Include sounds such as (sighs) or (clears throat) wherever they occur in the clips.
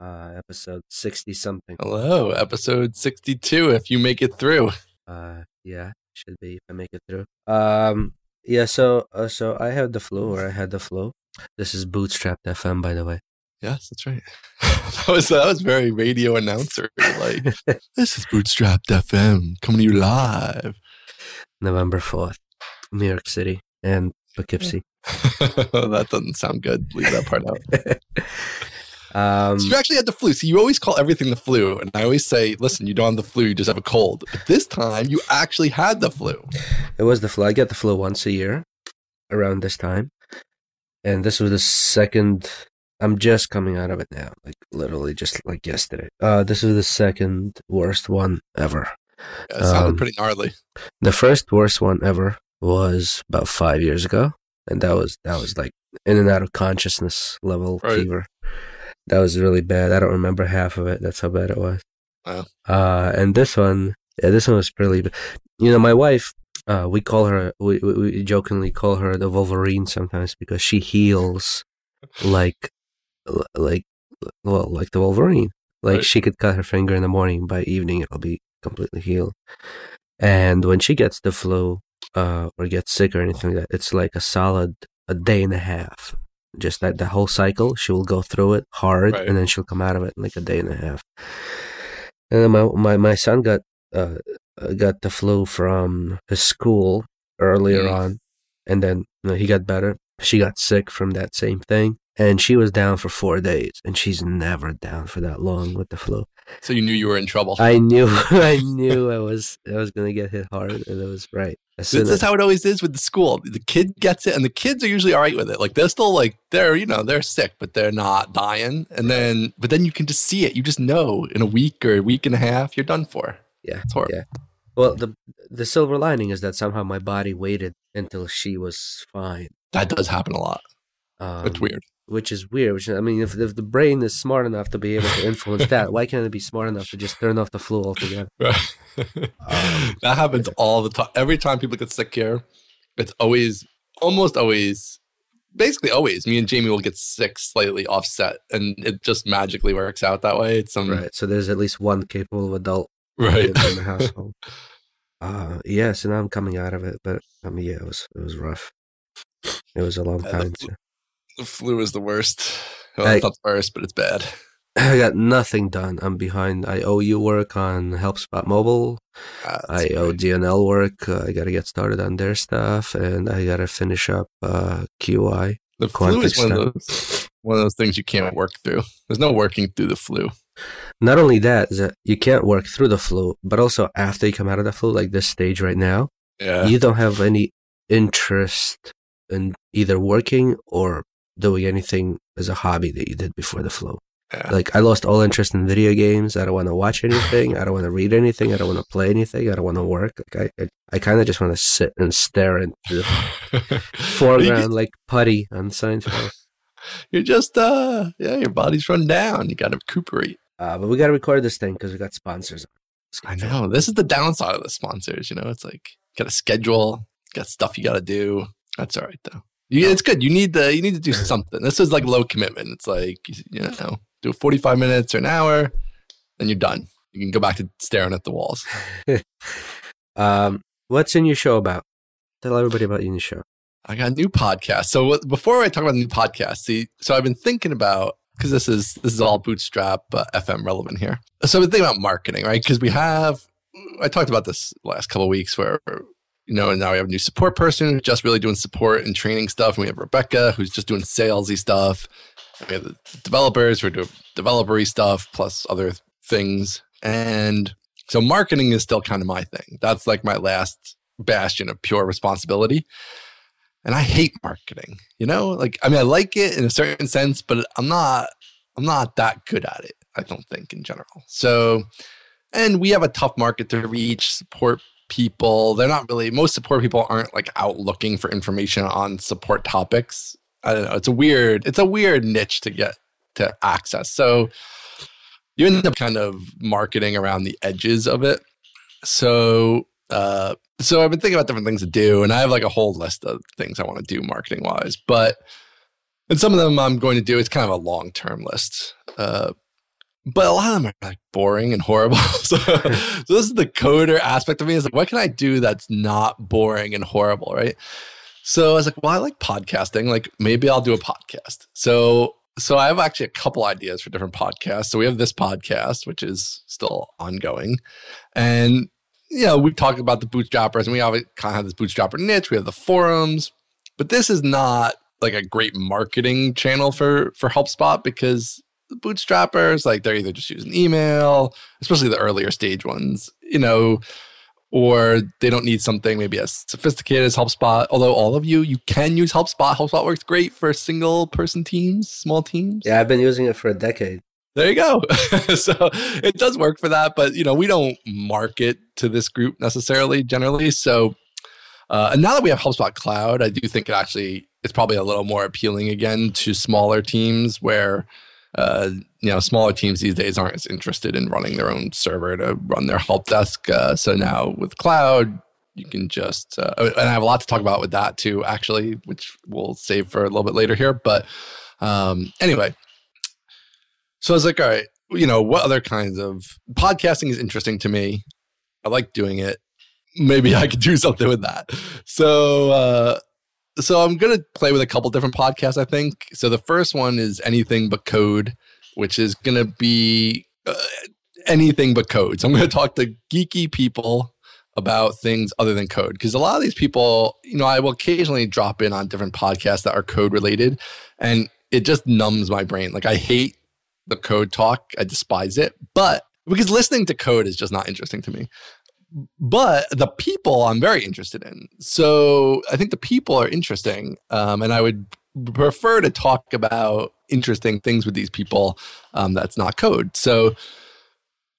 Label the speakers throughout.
Speaker 1: uh, episode sixty something.
Speaker 2: Hello, episode 62, if you make it through. (laughs)
Speaker 1: Uh, yeah, should be if I make it through. Um, yeah. So, uh, so I had the flu, or I had the flu. This is Bootstrapped FM, by the way.
Speaker 2: Yes, that's right. (laughs) that was that was very radio announcer like. (laughs) this is Bootstrapped FM coming to you live.
Speaker 1: November fourth, New York City and Poughkeepsie.
Speaker 2: that doesn't sound good. Leave that part out.
Speaker 1: Um,
Speaker 2: So you actually had the flu. So you always call everything the flu, and I always say, "Listen, you don't have the flu; you just have a cold." But this time, you actually had the flu.
Speaker 1: It was the flu. I get the flu once a year around this time. And this was the second I'm just coming out of it now. Like literally just like yesterday. Uh this is the second worst one ever.
Speaker 2: Yeah, it sounded
Speaker 1: Um,
Speaker 2: pretty gnarly.
Speaker 1: The first worst one ever was about five years ago. And that was that was like in and out of consciousness level
Speaker 2: Right.
Speaker 1: fever. That was really bad. I don't remember half of it. That's how bad it was.
Speaker 2: Wow.
Speaker 1: Uh and this one yeah, this one was pretty b- you know, my wife uh, we call her, we, we, we jokingly call her the Wolverine sometimes because she heals like, like, well, like the Wolverine. Like
Speaker 2: Right.
Speaker 1: she could cut her finger in the morning, by evening it'll be completely healed. And when she gets the flu, uh, or gets sick or anything like that, it's like a solid a day and a half. Just that the whole cycle, she will go through it hard,
Speaker 2: Right.
Speaker 1: and then she'll come out of it in like a day and a half. And then my my, my son got uh, got the flu from his school earlier
Speaker 2: Mm.
Speaker 1: on, and then you know, he got better. She got sick from that same thing, and she was down for four days, and she's never down for that long with the flu.
Speaker 2: So you knew you were in trouble.
Speaker 1: I knew, (laughs) I knew I was, I was gonna get hit hard, and it was right. As
Speaker 2: This is how it always is with the school. The kid gets it, and the kids are usually all right with it. Like they're still like they're you know they're sick, but they're not dying. And then but then you can just see it. You just know in a week or a week and a half you're done for.
Speaker 1: yeah,
Speaker 2: It's horrible.
Speaker 1: yeah. Well, the the silver lining is that somehow my body waited until she was fine.
Speaker 2: That does happen a lot.
Speaker 1: Um,
Speaker 2: It's weird.
Speaker 1: Which is weird. Which I mean, if, if the brain is smart enough to be able to influence that, why can't it be smart enough to just turn off the flu altogether? (laughs)
Speaker 2: Right.
Speaker 1: Um, (laughs)
Speaker 2: that happens all the time. Every time people get sick here, it's always, almost always, basically always. Me and Jamie will get sick slightly offset, and it just magically works out that way. It's some
Speaker 1: right. So there's at least one capable adult
Speaker 2: right.
Speaker 1: in, the (laughs) household. Uh, yeah. So now I'm coming out of it, but I mean, yeah, it was it was rough. It was a long
Speaker 2: Yeah, the
Speaker 1: time.
Speaker 2: flu-
Speaker 1: too.
Speaker 2: The flu is the worst. Well,
Speaker 1: I-
Speaker 2: it's not the worst, but it's bad.
Speaker 1: I got nothing done. I'm behind. I owe you work on HelpSpot Mobile.
Speaker 2: Ah,
Speaker 1: I
Speaker 2: that's
Speaker 1: owe. DNL work. Uh, I got to get started on their stuff, and I got to finish up uh, QI.
Speaker 2: the flu is one of those one of those things you can't work through. There's no working through the flu.
Speaker 1: Not only that, is that you can't work through the flu, but also after you come out of the flu, like this stage right now,
Speaker 2: Yeah.
Speaker 1: you don't have any interest in either working or doing anything as a hobby that you did before the flow.
Speaker 2: yeah.
Speaker 1: Like I lost all interest in video games. I don't want to watch anything. I don't want to read anything. I don't want to play anything. I don't want to work. Like I, I, I kind of just want to sit and stare into the (laughs) foreground like Puddy on Seinfeld. (laughs)
Speaker 2: You're just uh yeah, your body's run down. You gotta recuperate.
Speaker 1: Uh, but we got to record this thing because we got sponsors.
Speaker 2: I know. This is the downside of the sponsors, you know. It's like got a schedule, got stuff you gotta do. That's all right though. You, it's good. You need the you need to do something. This is like low commitment. It's like you know, do 45 minutes or an hour, then you're done. You can go back to staring at the walls. (laughs)
Speaker 1: Um, what's in your show about? Tell everybody about your show.
Speaker 2: I got a new podcast. So what, before I talk about the new podcast, see, so I've been thinking about because this is this is all Bootstrap uh, FM relevant here. So I've been thinking about marketing, right? Because we have, I talked about this last couple of weeks where you know, and now we have a new support person just really doing support and training stuff, and we have Rebecca who's just doing salesy stuff. We have the developers who are doing developery stuff plus other things, and so marketing is still kind of my thing. That's like my last bastion of pure responsibility and I hate marketing. You know, like I mean, I like it in a certain sense, but I'm not. I'm not that good at it. I don't think in general. So, and we have a tough market to reach. Support people. They're not really. Most support people aren't like out looking for information on support topics. I don't know. It's a weird. It's a weird niche to get to access. So you end up kind of marketing around the edges of it. So uh, so I've been thinking about different things to do, and I have like a whole list of things I want to do marketing wise. But and some of them I'm going to do. It's kind of a long term list. Uh, but a lot of them are like boring and horrible. (laughs) so, so this is the coder aspect of me is like, what can I do that's not boring and horrible, right? So I was like, well, I like podcasting. Like maybe I'll do a podcast. So so I have actually a couple ideas for different podcasts. So we have this podcast, which is still ongoing, and you know we talk about the bootstrappers, and we kind of have this bootstrapper niche. We have the forums, but this is not like a great marketing channel for for HelpSpot because the bootstrappers like they're either just using email, especially the earlier stage ones, you know, or they don't need something maybe as sophisticated as HelpSpot. Although all of you, you can use HelpSpot. HelpSpot works great for single person teams, small teams.
Speaker 1: Yeah, I've been using it for a decade.
Speaker 2: There you go. (laughs) so it does work for that, but you know we don't market to this group necessarily generally. So uh, and now that we have HelpSpot Cloud, I do think it actually it's probably a little more appealing again to smaller teams where uh, you know smaller teams these days aren't as interested in running their own server to run their help desk. Uh, so now with cloud, you can just uh, and I have a lot to talk about with that too, actually, which we'll save for a little bit later here. But um, anyway, so I was like, all right, you know, what other kinds of podcasting is interesting to me? I like doing it. Maybe I could do something with that. So uh, so I'm gonna play with a couple different podcasts. I think so. The first one is anything but code, which is gonna be uh, anything but code. So I'm gonna talk to geeky people about things other than code because a lot of these people, you know, I will occasionally drop in on different podcasts that are code related, and it just numbs my brain. Like I hate the code talk. I despise it, but because listening to code is just not interesting to me but the people I'm very interested in. So I think the people are interesting, um, and I would prefer to talk about interesting things with these people. Um, that's not code. So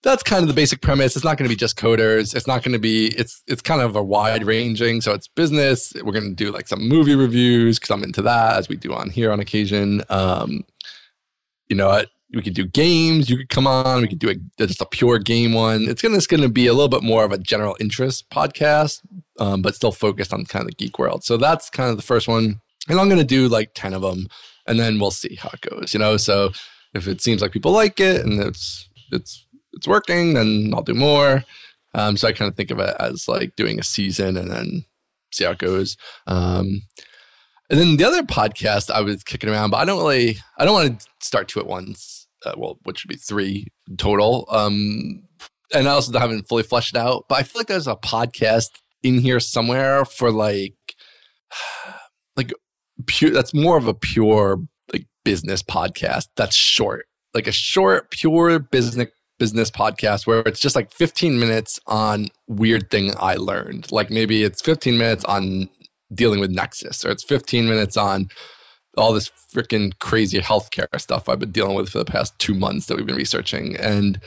Speaker 2: that's kind of the basic premise. It's not going to be just coders. It's not going to be. It's it's kind of a wide ranging. So it's business. We're going to do like some movie reviews because I'm into that, as we do on here on occasion. Um, you know, we could do games. You could come on. We could do a, just a pure game one. It's gonna it's gonna be a little bit more of a general interest podcast, um, but still focused on kind of the geek world. So that's kind of the first one, and I'm gonna do like ten of them, and then we'll see how it goes. You know, so if it seems like people like it and it's it's it's working, then I'll do more. Um, so I kind of think of it as like doing a season and then see how it goes. Um, and then the other podcast I was kicking around, but I don't really, I don't want to start two at once. Uh, well, which would be three total. Um, and I also haven't fully fleshed it out, but I feel like there's a podcast in here somewhere for like, (sighs) like pure. That's more of a pure like business podcast. That's short, like a short, pure business business podcast where it's just like 15 minutes on weird thing I learned. Like maybe it's 15 minutes on dealing with Nexus, or it's 15 minutes on all this freaking crazy healthcare stuff I've been dealing with for the past two months that we've been researching. And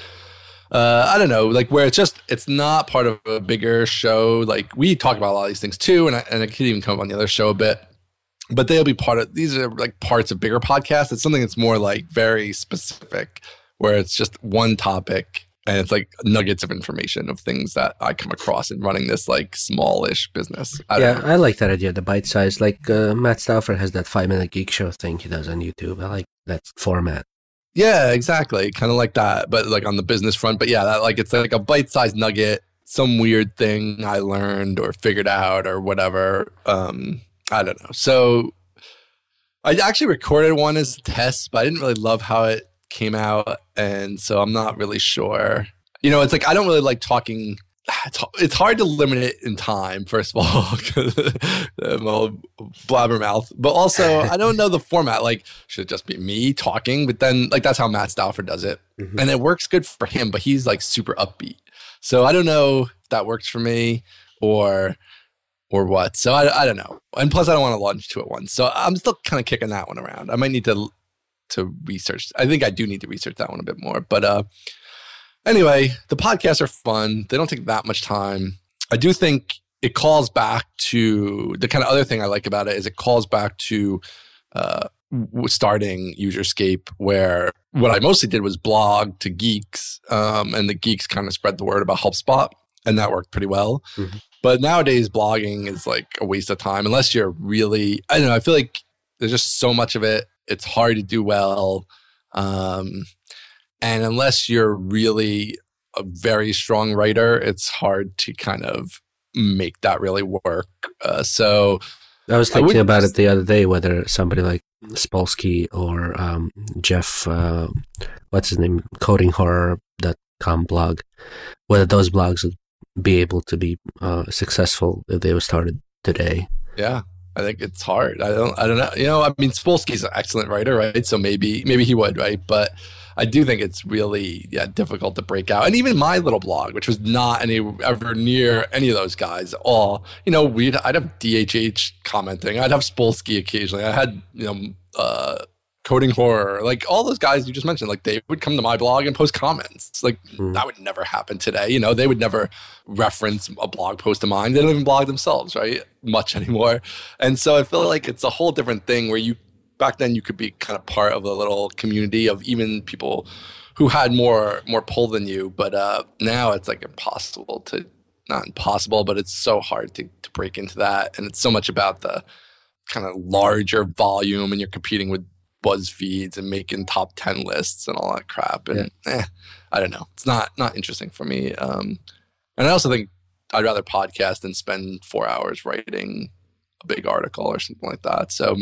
Speaker 2: uh, I don't know, like where it's just, it's not part of a bigger show. Like we talk about a lot of these things too, and I, and it could even come up on the other show a bit. But they'll be part of these are like parts of bigger podcasts. It's something that's more like very specific, where it's just one topic and it's like nuggets of information of things that I come across in running this like smallish business.
Speaker 1: I yeah, I like that idea, the bite size. Like uh, Matt Stauffer has that five minute geek show thing he does on YouTube. I like that format.
Speaker 2: Yeah, exactly, kind of like that, but like on the business front. But yeah, that like it's like a bite sized nugget, some weird thing I learned or figured out or whatever. Um, I don't know. So I actually recorded one as a test, but I didn't really love how it came out, and so I'm not really sure. You know, it's like I don't really like talking. (sighs) It's, it's hard to limit it in time, first of all, (laughs) I'm a blabbermouth. But also, I don't know the format. Like, should it just be me talking? But then, like, that's how Matt Stauffer does it, mm-hmm. and it works good for him. But he's like super upbeat, so I don't know if that works for me or or what. So I, I don't know. And plus, I don't want to launch two at once. So I'm still kind of kicking that one around. I might need to to research. I think I do need to research that one a bit more. But uh, anyway, the podcasts are fun. They don't take that much time. I do think it calls back to the kind of other thing I like about it is it calls back to uh, starting Userscape, where what I mostly did was blog to geeks, um, and the geeks kind of spread the word about HelpSpot, and that worked pretty well. Mm-hmm. But nowadays, blogging is like a waste of time unless you're really, I don't know, I feel like there's just so much of it it's hard to do well. Um, and unless you're really a very strong writer, it's hard to kind of make that really work. Uh, so
Speaker 1: I was thinking I about it the other day whether somebody like Spolsky or um, Jeff, uh, what's his name, codinghorror.com blog, whether those blogs would be able to be uh, successful if they were started today.
Speaker 2: Yeah. I think it's hard. I don't. I don't know. You know. I mean, Spolsky's an excellent writer, right? So maybe, maybe he would, right? But I do think it's really yeah difficult to break out. And even my little blog, which was not any ever near any of those guys at all. You know, we'd I'd have DHH commenting. I'd have Spolsky occasionally. I had you know. Uh, coding horror. Like all those guys you just mentioned like they would come to my blog and post comments. Like mm. that would never happen today you know? They would never reference a blog post of mine. They don't even blog themselves right? Much (laughs) anymore. And so i feel like it's a whole different thing where you back then you could be kind of part of a little community of even people who had more more pull than you. But uh, now it's like impossible to not impossible, but it's so hard to to break into that, and it's so much about the kind of larger volume, and you're competing with buzz feeds and making top 10 lists and all that crap and yeah. eh, i don't know it's not not interesting for me um, and i also think i'd rather podcast than spend four hours writing a big article or something like that so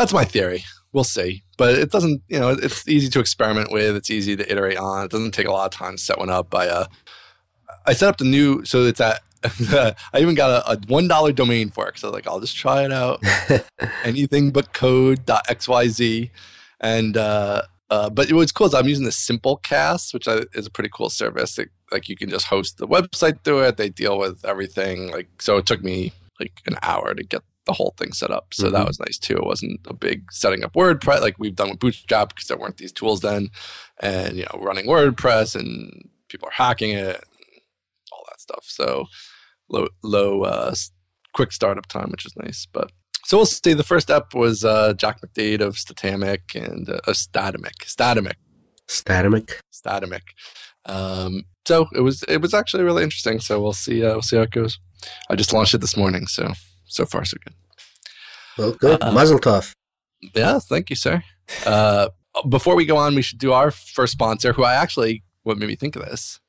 Speaker 2: that's my theory. We'll see. But it doesn't, you know, it's easy to experiment with. It's easy to iterate on. It doesn't take a lot of time to set one up. I, uh, I set up the new, so it's at, (laughs) I even got a, a $1 domain for it. So I was like, I'll just try it out. (laughs) Anything but code.xyz. And, uh, uh, but what's cool is I'm using the Simplecast, which is a pretty cool service. It, like you can just host the website through it. They deal with everything. Like so, it took me like an hour to get the whole thing set up. So mm-hmm. that was nice too. It wasn't a big setting up WordPress like we've done with Bootstrap because there weren't these tools then, and you know running WordPress and people are hacking it, all that stuff. So low low uh, quick startup time, which is nice. But so we'll see. The first step was uh, Jack McDade of Statamic and uh, Statamic, Statamic,
Speaker 1: Statamic,
Speaker 2: Statamic. Um, so it was it was actually really interesting. So we'll see uh, we'll see how it goes. I just launched it this morning, so so far so good.
Speaker 1: Well, good. Uh, Mazel tov.
Speaker 2: Yeah, thank you, sir. Uh, before we go on, we should do our first sponsor, who I actually, what made me think of this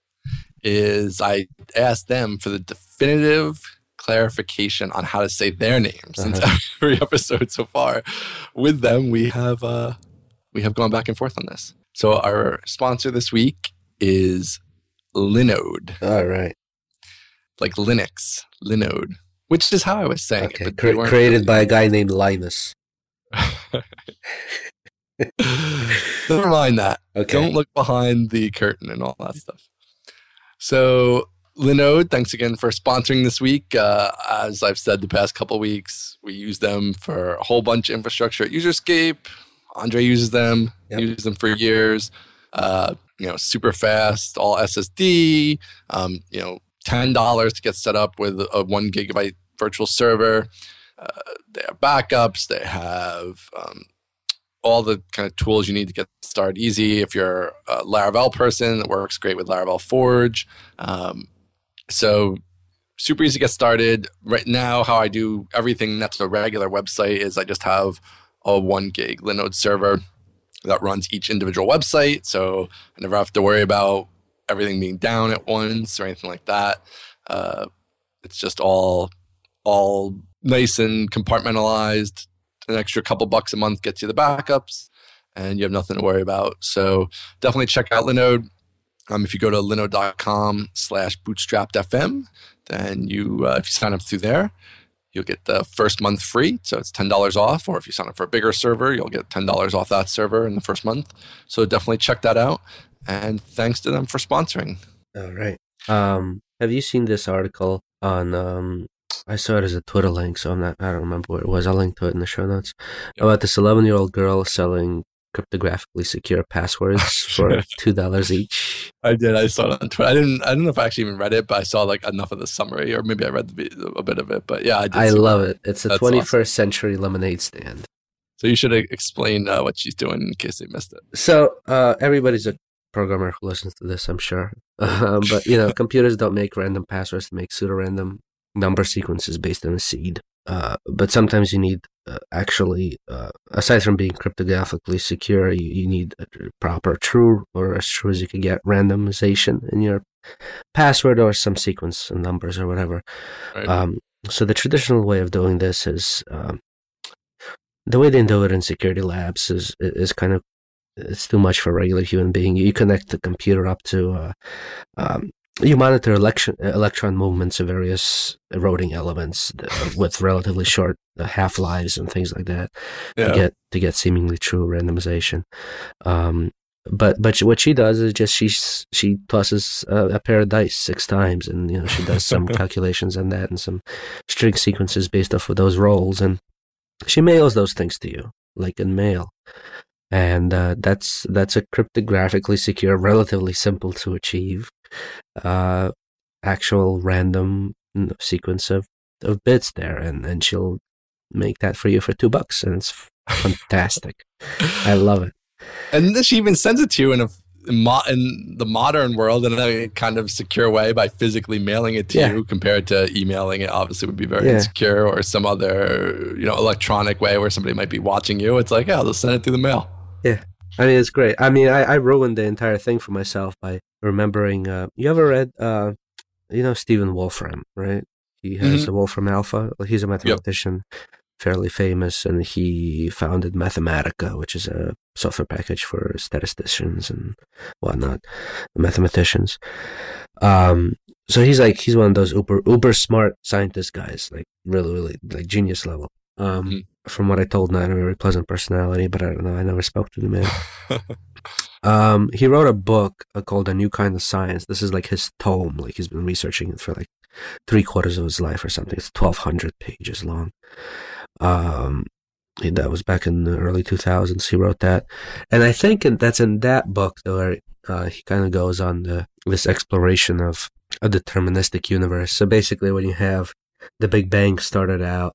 Speaker 2: is I asked them for the definitive clarification on how to say their names uh-huh. since (laughs) every episode so far. With them, we have uh, we have gone back and forth on this. So our sponsor this week is Linode.
Speaker 1: All right.
Speaker 2: Like Linux, Linode which is how I was saying
Speaker 1: okay. it. Cre- created by a guy named Linus. (laughs)
Speaker 2: Never mind that. (laughs) Okay. Don't look behind the curtain and all that stuff. So, Linode, thanks again for sponsoring this week. Uh, as I've said the past couple weeks, we use them for a whole bunch of infrastructure at Userscape. Andre uses them, yep. uses them for years. Uh, you know, super fast, all SSD. Um, you know, ten dollars to get set up with a one gigabyte virtual server. Uh, they have backups. They have um, all the kind of tools you need to get started easy. If you're a Laravel person, it works great with Laravel Forge. Um, so super easy to get started. Right now, how I do everything that's a regular website is I just have a one gig Linode server that runs each individual website. So I never have to worry about everything being down at once or anything like that. Uh, it's just all all nice and compartmentalized. An extra couple bucks a month gets you the backups, and you have nothing to worry about. So definitely check out Linode. Um, if you go to linode.com slash bootstrapped.fm, then you, uh, if you sign up through there, you'll get the first month free. So it's $10 off. Or if you sign up for a bigger server, you'll get $10 off that server in the first month. So definitely check that out. And thanks to them for sponsoring.
Speaker 1: All right. Um, have you seen this article on um, I saw it as a Twitter link, so I'm not. I don't remember what it was. I'll link to it in the show notes yep. about this 11 year old girl selling cryptographically secure (laughs) passwords for two dollars each.
Speaker 2: I did. I saw it on Twitter. I didn't. I don't know if I actually even read it, but I saw like enough of the summary, or maybe I read the, a bit of it. But yeah, I,
Speaker 1: I love it. It's a That's 21st awesome. century lemonade stand.
Speaker 2: So you should explain uh, what she's doing in case they missed it.
Speaker 1: So uh, everybody's a programmer who listens to this, I'm sure. (laughs) Um, but you know, (laughs) computers don't make random passwords; they make pseudo-random number sequences based on a seed. Uh, but sometimes you need uh, actually, uh, aside from being cryptographically secure, you, you need a proper true or as true as you can get randomization in your password or some sequence of numbers or whatever.
Speaker 2: Right.
Speaker 1: Um, so the traditional way of doing this is um, the way they do it in security labs is is kind of it's too much for a regular human being. You connect the computer up to uh, um, you monitor election, electron movements of various eroding elements uh, with relatively short uh, half lives and things like that
Speaker 2: yeah.
Speaker 1: to get to get seemingly true randomization. Um, but but what she does is just she she tosses a, a, pair of dice six times, and you know she does some (laughs) calculations on that and some string sequences based off of those rolls, and she mails those things to you like in mail and uh, that's that's a cryptographically secure, relatively simple to achieve, uh, actual random sequence of, of bits there, and and she'll make that for you for two bucks, and it's fantastic. (laughs) I love it.
Speaker 2: And she even sends it to you in a in the modern world in a kind of secure way by physically mailing it to yeah. you compared to emailing it obviously would be very yeah. insecure or some other you know electronic way where somebody might be watching you it's like yeah they'll send it through the mail
Speaker 1: yeah. I mean, it's great. I mean, I, I ruined the entire thing for myself by remembering. Uh, you ever read, uh, you know, Stephen Wolfram, right? He has mm-hmm. a Wolfram Alpha. He's a mathematician, yep. fairly famous, and he founded Mathematica, which is a software package for statisticians and whatnot, mathematicians. Um, so he's like he's one of those uber uber smart scientist guys, like really really like genius level. Um, mm-hmm from what I told, not a very pleasant personality, but I don't know. I never spoke to the man. (laughs) um, he wrote a book uh, called A New Kind of Science. This is like his tome. Like he's been researching it for like three quarters of his life or something. It's 1,200 pages long. Um, that was back in the early 2000s. He wrote that. And I think that's in that book, though, where uh, he kind of goes on the, this exploration of a deterministic universe. So basically, when you have the Big Bang started out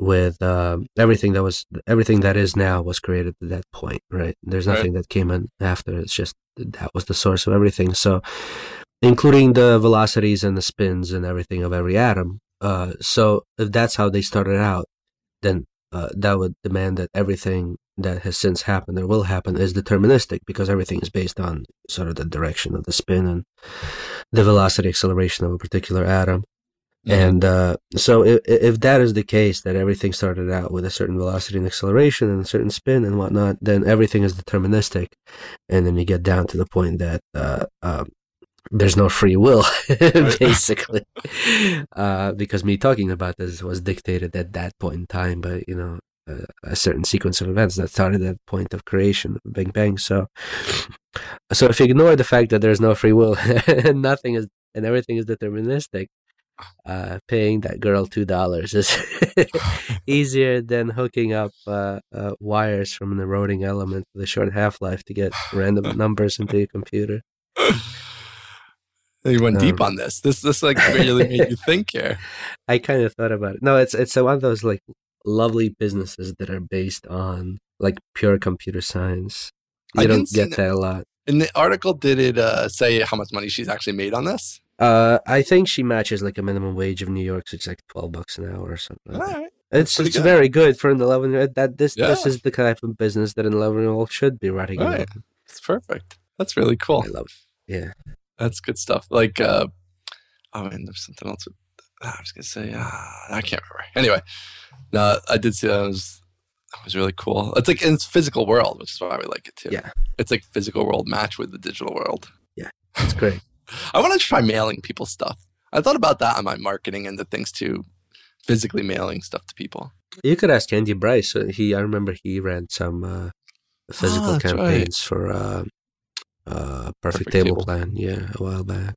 Speaker 1: with uh, everything that was everything that is now was created at that point right? There's nothing right. that came in after it's just that was the source of everything. So including the velocities and the spins and everything of every atom uh, so if that's how they started out then uh, that would demand that everything that has since happened or will happen is deterministic because everything is based on sort of the direction of the spin and the velocity acceleration of a particular atom Mm-hmm. And uh, so, if, if that is the case, that everything started out with a certain velocity and acceleration and a certain spin and whatnot, then everything is deterministic. And then you get down to the point that uh, uh, there's no free will, (laughs) (laughs) basically. Uh, because me talking about this was dictated at that point in time by, you know, a certain sequence of events that started at the point of creation, Big Bang. So, so if you ignore the fact that there's no free will (laughs) and nothing is and everything is deterministic, uh, paying that girl two dollars is (laughs) (laughs) easier than hooking up uh, uh, wires from an eroding element with a short half life to get random (laughs) numbers into your computer.
Speaker 2: You went um, deep on this. This this like really made you think here.
Speaker 1: I kind of thought about it. No, it's it's one of those like lovely businesses that are based on like pure computer science. You I don't get that a lot.
Speaker 2: In the article, did it uh, say how much money she's actually made on this?
Speaker 1: Uh, I think she matches like a minimum wage of New York, so it's like twelve bucks an hour or something. All right. It's it's good. very good for an eleven year that this yeah. this is the type of business that an eleven year old should be running.
Speaker 2: Right. It's perfect. That's really cool.
Speaker 1: I love it. Yeah.
Speaker 2: That's good stuff. Like uh oh and there's something else I was gonna say uh, I can't remember. Anyway. No, I did see that. It was that was really cool. It's like in its physical world, which is why we like it too.
Speaker 1: Yeah.
Speaker 2: It's like physical world match with the digital world.
Speaker 1: Yeah. It's great.
Speaker 2: I want to try mailing people stuff. I thought about that on my marketing and the things too, physically mailing stuff to people.
Speaker 1: You could ask Andy Brice. Uh, he, I remember he ran some uh, physical oh, campaigns right. for uh, uh, Perfect, Perfect table, table, Plan. Yeah, a while back.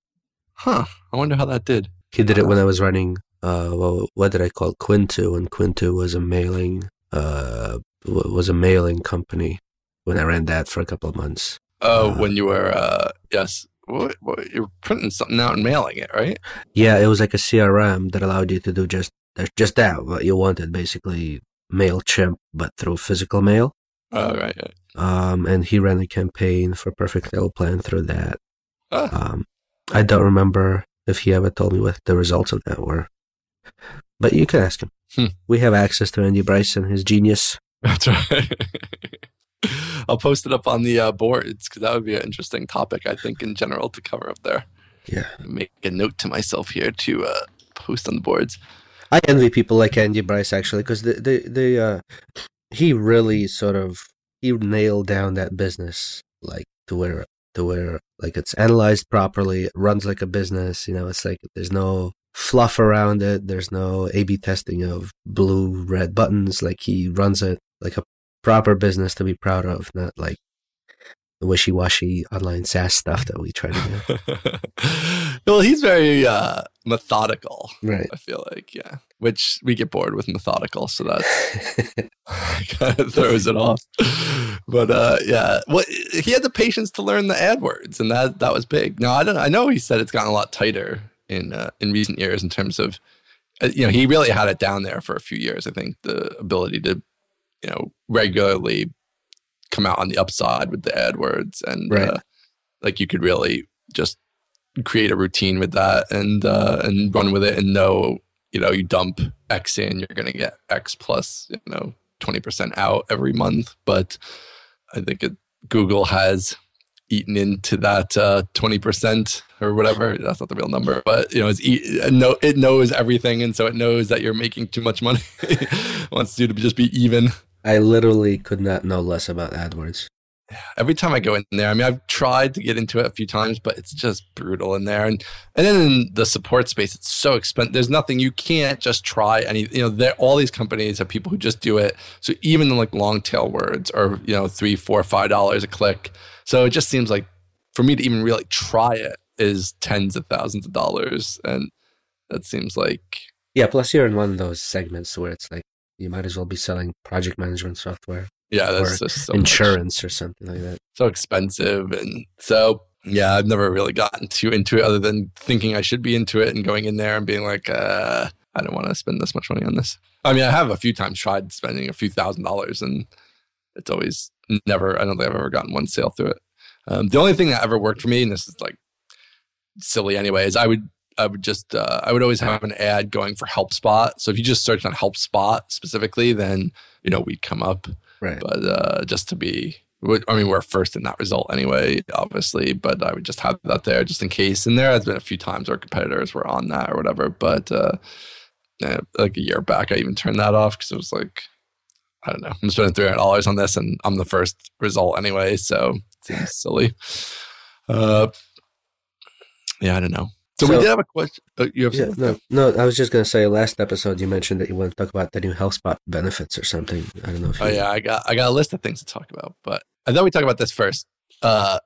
Speaker 2: Huh. I wonder how that did.
Speaker 1: He did it when I was running. Uh, well, what did I call? Quintu? And Quintu was a mailing, uh, was a mailing company. When I ran that for a couple of months.
Speaker 2: Oh, when you were uh, yes, what, what, you're printing something out and mailing it, right?
Speaker 1: Yeah, it was like a CRM that allowed you to do just just that what you wanted, basically Mailchimp, but through physical mail.
Speaker 2: Oh right, right.
Speaker 1: Um, and he ran a campaign for Perfect Table Plan through that. Ah. Um, I don't remember if he ever told me what the results of that were, but you can ask him.
Speaker 2: Hmm.
Speaker 1: We have access to Andy Bryson, his genius. (laughs)
Speaker 2: That's right. (laughs) (laughs) I'll post it up on the uh, boards because that would be an interesting topic, I think, in general to cover up there.
Speaker 1: Yeah.
Speaker 2: Make a note to myself here to uh, post on the boards.
Speaker 1: I envy people like Andy Brice actually because the the the uh, he really sort of he nailed down that business like to where to where like it's analyzed properly, it runs like a business. You know, it's like there's no fluff around it. There's no A/B testing of blue red buttons. Like he runs it like a proper business to be proud of, not like the wishy-washy online SaaS stuff that we try to do. (laughs)
Speaker 2: well, he's very uh, methodical.
Speaker 1: Right.
Speaker 2: I feel like, yeah. Which we get bored with methodical, so that (laughs) (laughs) kind of throws it off. But uh, yeah, well, he had the patience to learn the AdWords, and that that was big. Now I don't. I know he said it's gotten a lot tighter in uh, in recent years in terms of, uh, you know, he really had it down there for a few years. I think the ability to, you know, regularly come out on the upside with the AdWords, and
Speaker 1: Right.
Speaker 2: uh, like you could really just create a routine with that and uh, and run with it and know you know you dump X in, you're going to get X plus you know twenty percent out every month. But I think it, Google has eaten into that uh, twenty percent or whatever. That's not the real number, but you know it's eat, it know it knows everything, and so it knows that you're making too much money. (laughs) wants you to just be even.
Speaker 1: I literally could not know less about AdWords.
Speaker 2: every time I go in there, I mean, I've tried to get into it a few times, but it's just brutal in there. And and then in the support space, it's so expensive. There's nothing you can't just try any. You know, there all these companies have people who just do it. So even like long tail words are you know three, four, five dollars a click. So it just seems like for me to even really try it is tens of thousands of dollars, and that seems like
Speaker 1: Yeah, plus you're in one of those segments where it's like you might as well be selling project management software,
Speaker 2: yeah, that's
Speaker 1: Or
Speaker 2: just so much.
Speaker 1: insurance, or something like that.
Speaker 2: so expensive and so yeah i've never really gotten too into it other than thinking i should be into it and going in there and being like uh i don't want to spend this much money on this i mean i have a few times tried spending a few thousand dollars and it's always never i don't think i've ever gotten one sale through it um, the only thing that ever worked for me and this is like silly anyway is i would i would just uh, i would always have an ad going for helpspot so if you just search on helpspot specifically then you know we'd come up
Speaker 1: Right.
Speaker 2: but uh, just to be, I mean, we're first in that result anyway, obviously, but I would just have that there just in case. And there has been a few times our competitors were on that or whatever, but uh, like a year back, I even turned that off because it was like, I don't know, I'm spending $300 on this and I'm the first result anyway, so it seems silly. Uh, yeah, I don't know. So, we did have a question. Uh, you have
Speaker 1: Yeah, no, no. I was just gonna say. Last episode, you mentioned that you want to talk about the new HelpSpot benefits or something. I don't know. If
Speaker 2: Oh yeah, I got I got a list of things to talk about, but I thought we talk about this first. Uh,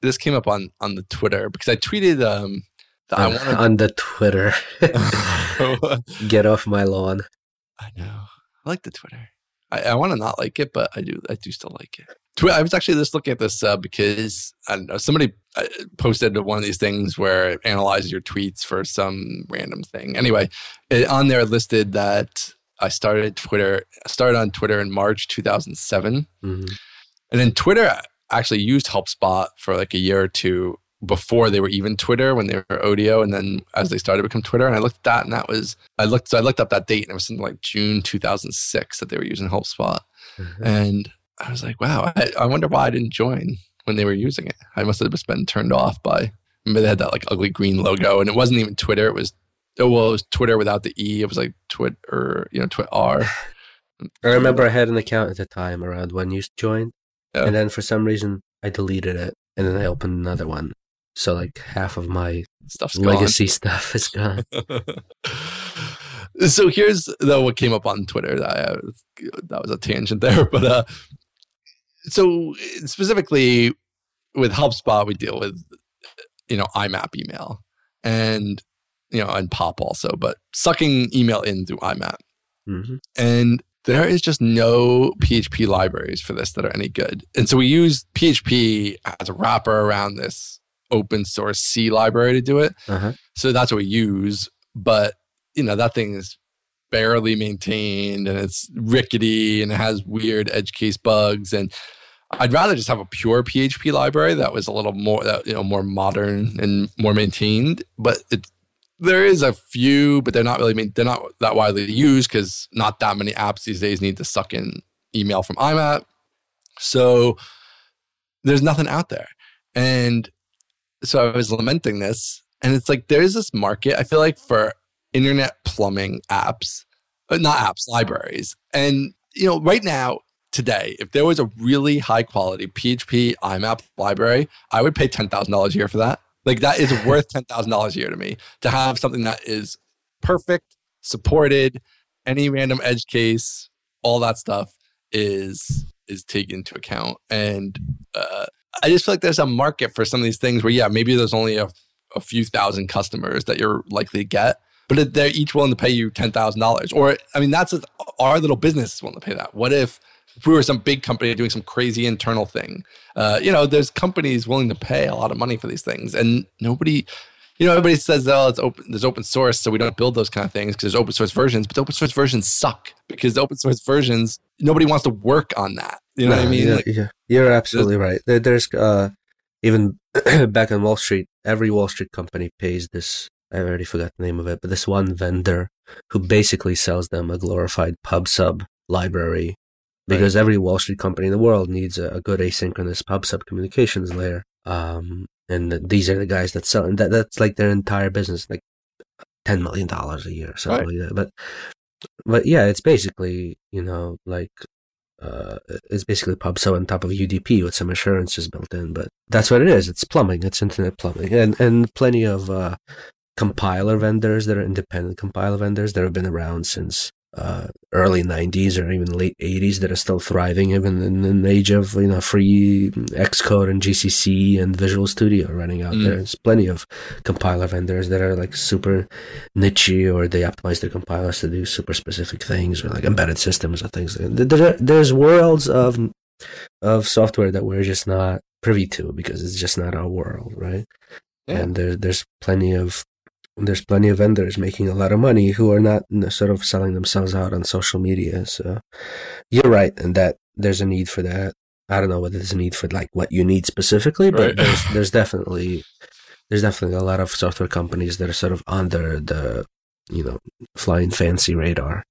Speaker 2: this came up on on the Twitter because I tweeted um that I
Speaker 1: on,
Speaker 2: want (laughs)
Speaker 1: on the Twitter. (laughs) Get off my lawn.
Speaker 2: I know. I like the Twitter. I, I want to not like it, but I do. I do still like it. I was actually just looking at this uh, because I don't know. Somebody uh, posted one of these things where it analyzes your tweets for some random thing. Anyway, it, on there listed that I started Twitter. I started on Twitter in March 2007.
Speaker 1: hmm
Speaker 2: And then Twitter actually used HelpSpot for like a year or two before they were even Twitter when they were Odeo, and then as they started to become Twitter. And I looked at that, and that was I looked so I looked up that date, and it was something like June 2006 that they were using HelpSpot, and I was like, wow, I, I wonder why I didn't join when they were using it. I must have just been turned off by. Remember they had that like ugly green logo, and it wasn't even Twitter. It was oh well, it was Twitter without the e. It was like Twit or you know Twit R.
Speaker 1: I remember I had an account at the time around when you joined, and then for some reason I deleted it, and then I opened another one. So like half of my
Speaker 2: Stuff's gone.
Speaker 1: legacy stuff is gone. (laughs)
Speaker 2: so here's though what came up on Twitter. That, I, that was a tangent there, (laughs) but uh, so specifically with HelpSpot, we deal with you know IMAP email and you know and Pop also, but sucking email in through IMAP,
Speaker 1: hmm
Speaker 2: and there is just no PHP libraries for this that are any good. And so we use PHP as a wrapper around this open source C library to do it.
Speaker 1: Uh huh.
Speaker 2: So that's what we use. But, you know, that thing is barely maintained and it's rickety and it has weird edge case bugs. And I'd rather just have a pure PHP library that was a little more, that, you know, more modern and more maintained. But it, there is a few, but they're not really. They're not that widely used because not that many apps these days need to suck in email from IMAP. So there's nothing out there, and so I was lamenting this, and it's like there's this market. I feel like for internet plumbing apps, uh, not apps, libraries, and you know, right now today, if there was a really high quality PHP IMAP library, I would pay ten thousand dollars a year for that. Like that is (laughs) worth ten thousand dollars a year to me to have something that is perfect, supported, any random edge case, all that stuff is is taken into account. And uh, I just feel like there's a market for some of these things where yeah, maybe there's only a, a few thousand customers that you're likely to get, but they're each willing to pay you ten thousand dollars. Or I mean, that's our little business is willing to pay that. What if if we were some big company doing some crazy internal thing, uh, you know, there's companies willing to pay a lot of money for these things, and nobody, you know, everybody says, "Oh, it's open. There's open source, so we don't build those kind of things because there's open source versions." But the open source versions suck because the open source versions nobody wants to work on that. You know no, what I mean?
Speaker 1: Yeah, like, yeah. you're absolutely right. There, there's uh, even (clears throat) back on Wall Street, every Wall Street company pays this. I already forgot the name of it, but this one vendor who basically sells them a glorified pub sub library because right. every Wall Street company in the world needs a, a good asynchronous pub sub communications layer. Um, and these are the guys that sell, and that, that's like their entire business, like ten million dollars a year, or something right. like that. But, but yeah, it's basically you know like uh, it's basically pub sub on top of UDP with some assurances built in. But that's what it is. It's plumbing. It's internet plumbing, and and plenty of uh, compiler vendors that are independent compiler vendors that have been around since uh, early 90s or even late 80s that are still thriving even in an age of you know free xcode and gcc and visual studio running out mm. there there's plenty of compiler vendors that are like super niche or they optimize their compilers to do super specific things or like embedded systems or things there, there's worlds of of software that we're just not privy to because it's just not our world right yeah. and there, there's plenty of there's plenty of vendors making a lot of money who are not sort of selling themselves out on social media. So you're right, and that there's a need for that. I don't know whether there's a need for like what you need specifically, but right. there's, (laughs) there's definitely there's definitely a lot of software companies that are sort of under the you know flying fancy radar.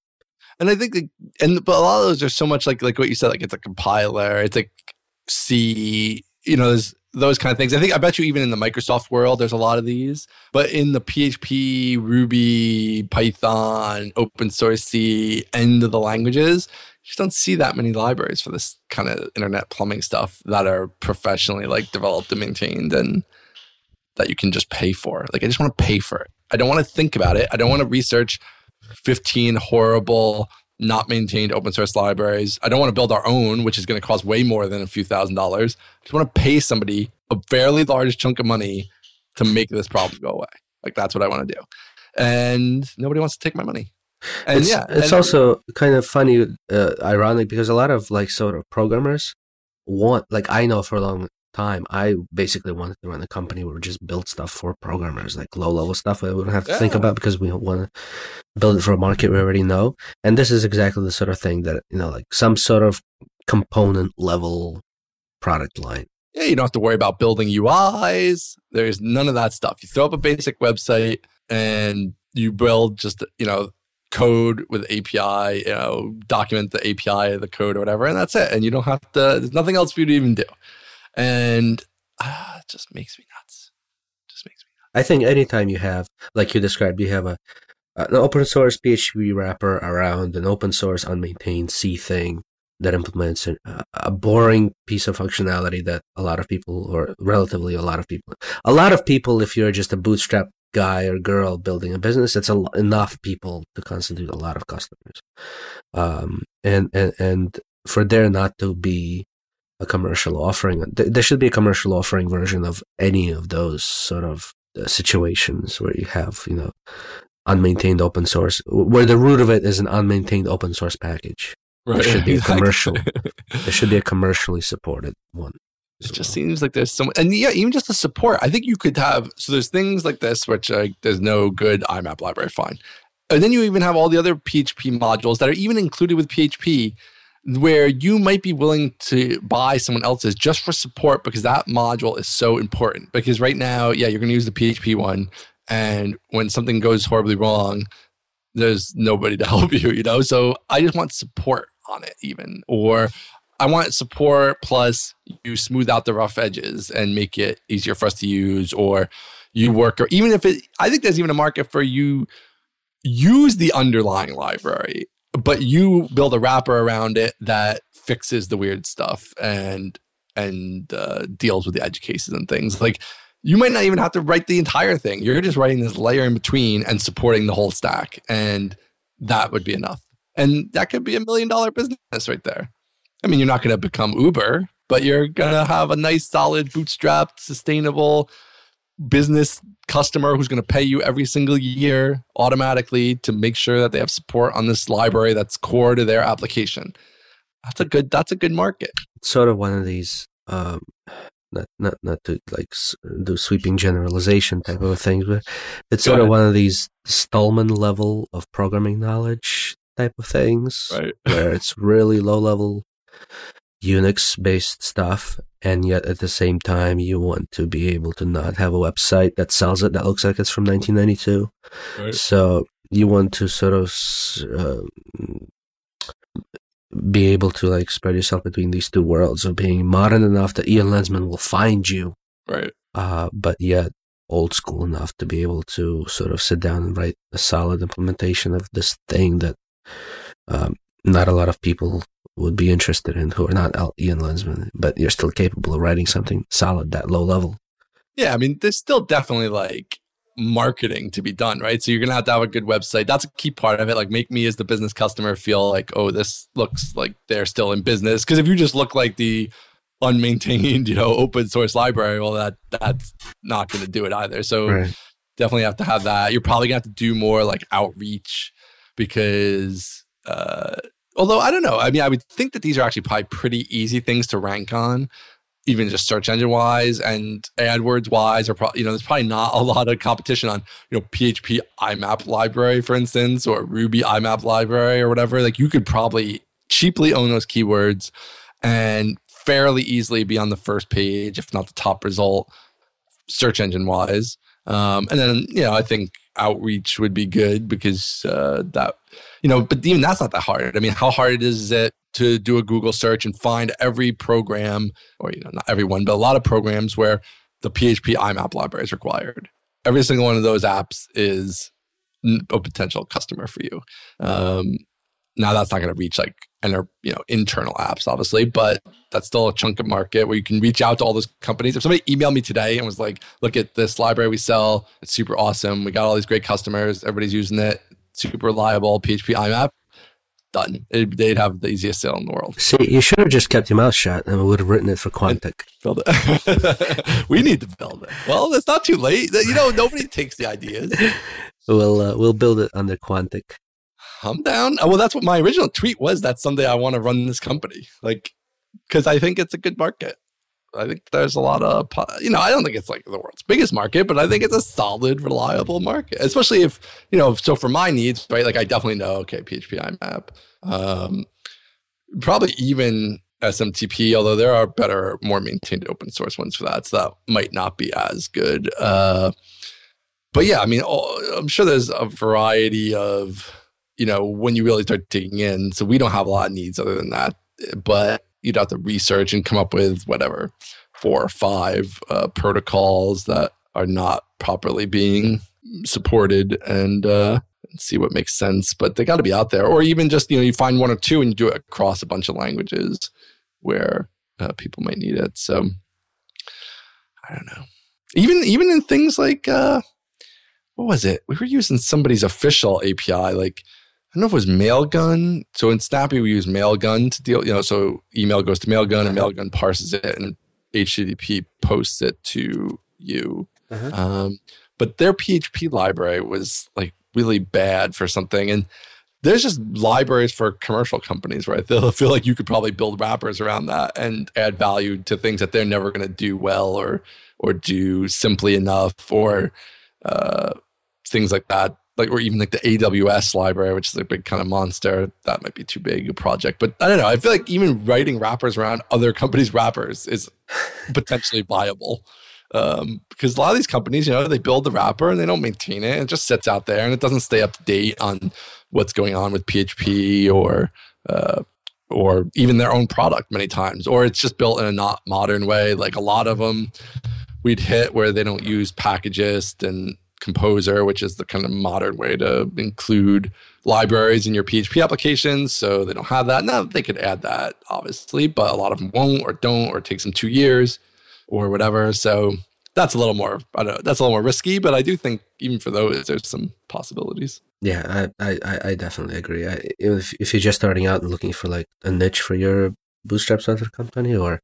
Speaker 2: And I think, and but a lot of those are so much like like what you said, like it's a compiler, it's like C, you know, there's those kind of things. I think I bet you even in the Microsoft world, there's a lot of these. But in the PHP, Ruby, Python, open source C end of the languages, you just don't see that many libraries for this kind of internet plumbing stuff that are professionally like developed and maintained and that you can just pay for. Like I just want to pay for it. I don't want to think about it. I don't want to research 15 horrible not maintained open source libraries. I don't want to build our own, which is going to cost way more than a few thousand dollars. I just want to pay somebody a fairly large chunk of money to make this problem go away. Like that's what I want to do. And nobody wants to take my money. And
Speaker 1: it's,
Speaker 2: yeah,
Speaker 1: it's
Speaker 2: and,
Speaker 1: also kind of funny, uh, ironic because a lot of like sort of programmers want, like I know for a long time, I basically wanted to run a company where we just build stuff for programmers, like low level stuff that we wouldn't have to yeah. think about because we want to build it for a market we already know. And this is exactly the sort of thing that, you know, like some sort of component level product line.
Speaker 2: Yeah, you don't have to worry about building UIs. There's none of that stuff. You throw up a basic website and you build just, you know, code with API, you know, document the API, the code or whatever, and that's it. And you don't have to, there's nothing else for you to even do and uh, it just makes me nuts. Just makes me nuts.
Speaker 1: I think anytime you have, like you described, you have a an open source PHP wrapper around an open source unmaintained C thing that implements a, a boring piece of functionality that a lot of people, or relatively a lot of people, a lot of people, if you're just a bootstrap guy or girl building a business, it's a, enough people to constitute a lot of customers. Um, and, and, and for there not to be a commercial offering. There should be a commercial offering version of any of those sort of uh, situations where you have, you know, unmaintained open source, where the root of it is an unmaintained open source package. Right. There should be a (laughs) commercial. there should be a commercially supported one.
Speaker 2: It just well. seems like there's so much, and yeah, even just the support. I think you could have so there's things like this which uh, there's no good IMAP library, fine, and then you even have all the other PHP modules that are even included with PHP where you might be willing to buy someone else's just for support because that module is so important. Because right now, yeah, you're going to use the PHP one And when something goes horribly wrong, there's nobody to (laughs) help you, you know? So I just want support on it, even. Or I want support plus you smooth out the rough edges and make it easier for us to use, or you work, or even if it, I think there's even a market for you use the underlying library, but you build a wrapper around it that fixes the weird stuff and and uh, deals with the edge cases and things like you might not even have to write the entire thing. You're just writing this layer in between and supporting the whole stack. And that would be enough. And that could be a million dollar business right there. I mean, you're not going to become Uber, but you're going to have a nice, solid, bootstrapped, sustainable business customer who's going to pay you every single year automatically to make sure that they have support on this library that's core to their application. That's a good. That's a good market.
Speaker 1: Sort of one of these um, not not not to like do sweeping generalization type of things, but it's Go sort ahead. of one of these Stallman level of programming knowledge type of things,
Speaker 2: right. (laughs)
Speaker 1: where it's really low level Unix based stuff, and yet at the same time you want to be able to not have a website that sells it that looks like it's from 1992. Right. So you want to sort of uh, be able to like spread yourself between these two worlds of being modern enough that Ian Landsman will find you,
Speaker 2: right?
Speaker 1: Uh, but yet old school enough to be able to sort of sit down and write a solid implementation of this thing that um, not a lot of people would be interested in who are not Ian Landsman, but you're still capable of writing something solid that low level.
Speaker 2: Yeah, I mean, there's still definitely like marketing to be done, right? So you're gonna have to have a good website. That's a key part of it. Like make me as the business customer feel like, oh, this looks like they're still in business. Because if you just look like the unmaintained, (laughs) you know, open source library, well, that that's not gonna do it either. So right. definitely have to have that. You're probably gonna have to do more like outreach because uh although I don't know. I mean, I would think that these are actually probably pretty easy things to rank on even just search engine wise and AdWords wise, or probably you know, there's probably not a lot of competition on you know PHP IMAP library, for instance, or Ruby IMAP library or whatever. Like you could probably cheaply own those keywords and fairly easily be on the first page, if not the top result, search engine wise. Um, and then you know, I think outreach would be good because uh, that you know, but even that's not that hard. I mean, how hard is it to do a Google search and find every program, or you know, not everyone, but a lot of programs where the PHP IMAP library is required. Every single one of those apps is a potential customer for you. Um, now that's not going to reach like enter, you know internal apps, obviously, but that's still a chunk of market where you can reach out to all those companies. If somebody emailed me today and was like, "Look at this library we sell; it's super awesome. We got all these great customers. Everybody's using it. Super reliable PHP IMAP." done. It, they'd have the easiest sale in the world.
Speaker 1: See, you should have just kept your mouth shut and we would have written it for Quantic. (laughs)
Speaker 2: Build it. (laughs) we need to build it. Well, it's not too late. You know, nobody takes the ideas. (laughs)
Speaker 1: We'll uh, we'll build it under Quantic.
Speaker 2: I'm down. Well, that's what my original tweet was. That someday I want to run this company, like, because I think it's a good market. I think there's a lot of, you know, I don't think it's like the world's biggest market, but I think it's a solid, reliable market, especially if, you know, so for my needs, right? Like I definitely know, okay, PHP IMAP, um, probably even SMTP, although there are better, more maintained open source ones for that. So that might not be as good. Uh, but yeah, I mean, I'm sure there's a variety of, you know, when you really start digging in. So we don't have a lot of needs other than that. But you'd have to research and come up with whatever four or five uh, protocols that are not properly being supported and uh, see what makes sense. But they got to be out there, or even just you know you find one or two and you do it across a bunch of languages where uh, people might need it. So I don't know. Even even in things like uh, what was it? We were using somebody's official API like don't know if it was Mailgun. So in Snappy, we use Mailgun to deal, you know, so email goes to Mailgun and Mailgun parses it and HTTP posts it to you. Uh-huh. Um, but their PHP library was like really bad for something. And there's just libraries for commercial companies, right? (laughs) They'll feel like you could probably build wrappers around that and add value to things that they're never going to do well or or do simply enough or uh, things like that like or even like the AWS library, which is a big kind of monster. That might be too big a project. But I don't know. I feel like even writing wrappers around other companies' wrappers is potentially viable. Um, because a lot of these companies, you know, they build the wrapper and they don't maintain it. It just sits out there and it doesn't stay up to date on what's going on with PHP or uh, or even their own product many times, or it's just built in a not modern way. Like a lot of them, we'd hit where they don't use Packagist and Composer, which is the kind of modern way to include libraries in your PHP applications. So they don't have that. Now they could add that, obviously, but a lot of them won't or don't, or it takes them two years or whatever. So that's a little more, I don't know, that's a little more risky, but I do think even for those, there's some possibilities.
Speaker 1: Yeah, I, I, I definitely agree. I, if, if you're just starting out and looking for like a niche for your bootstrap software company or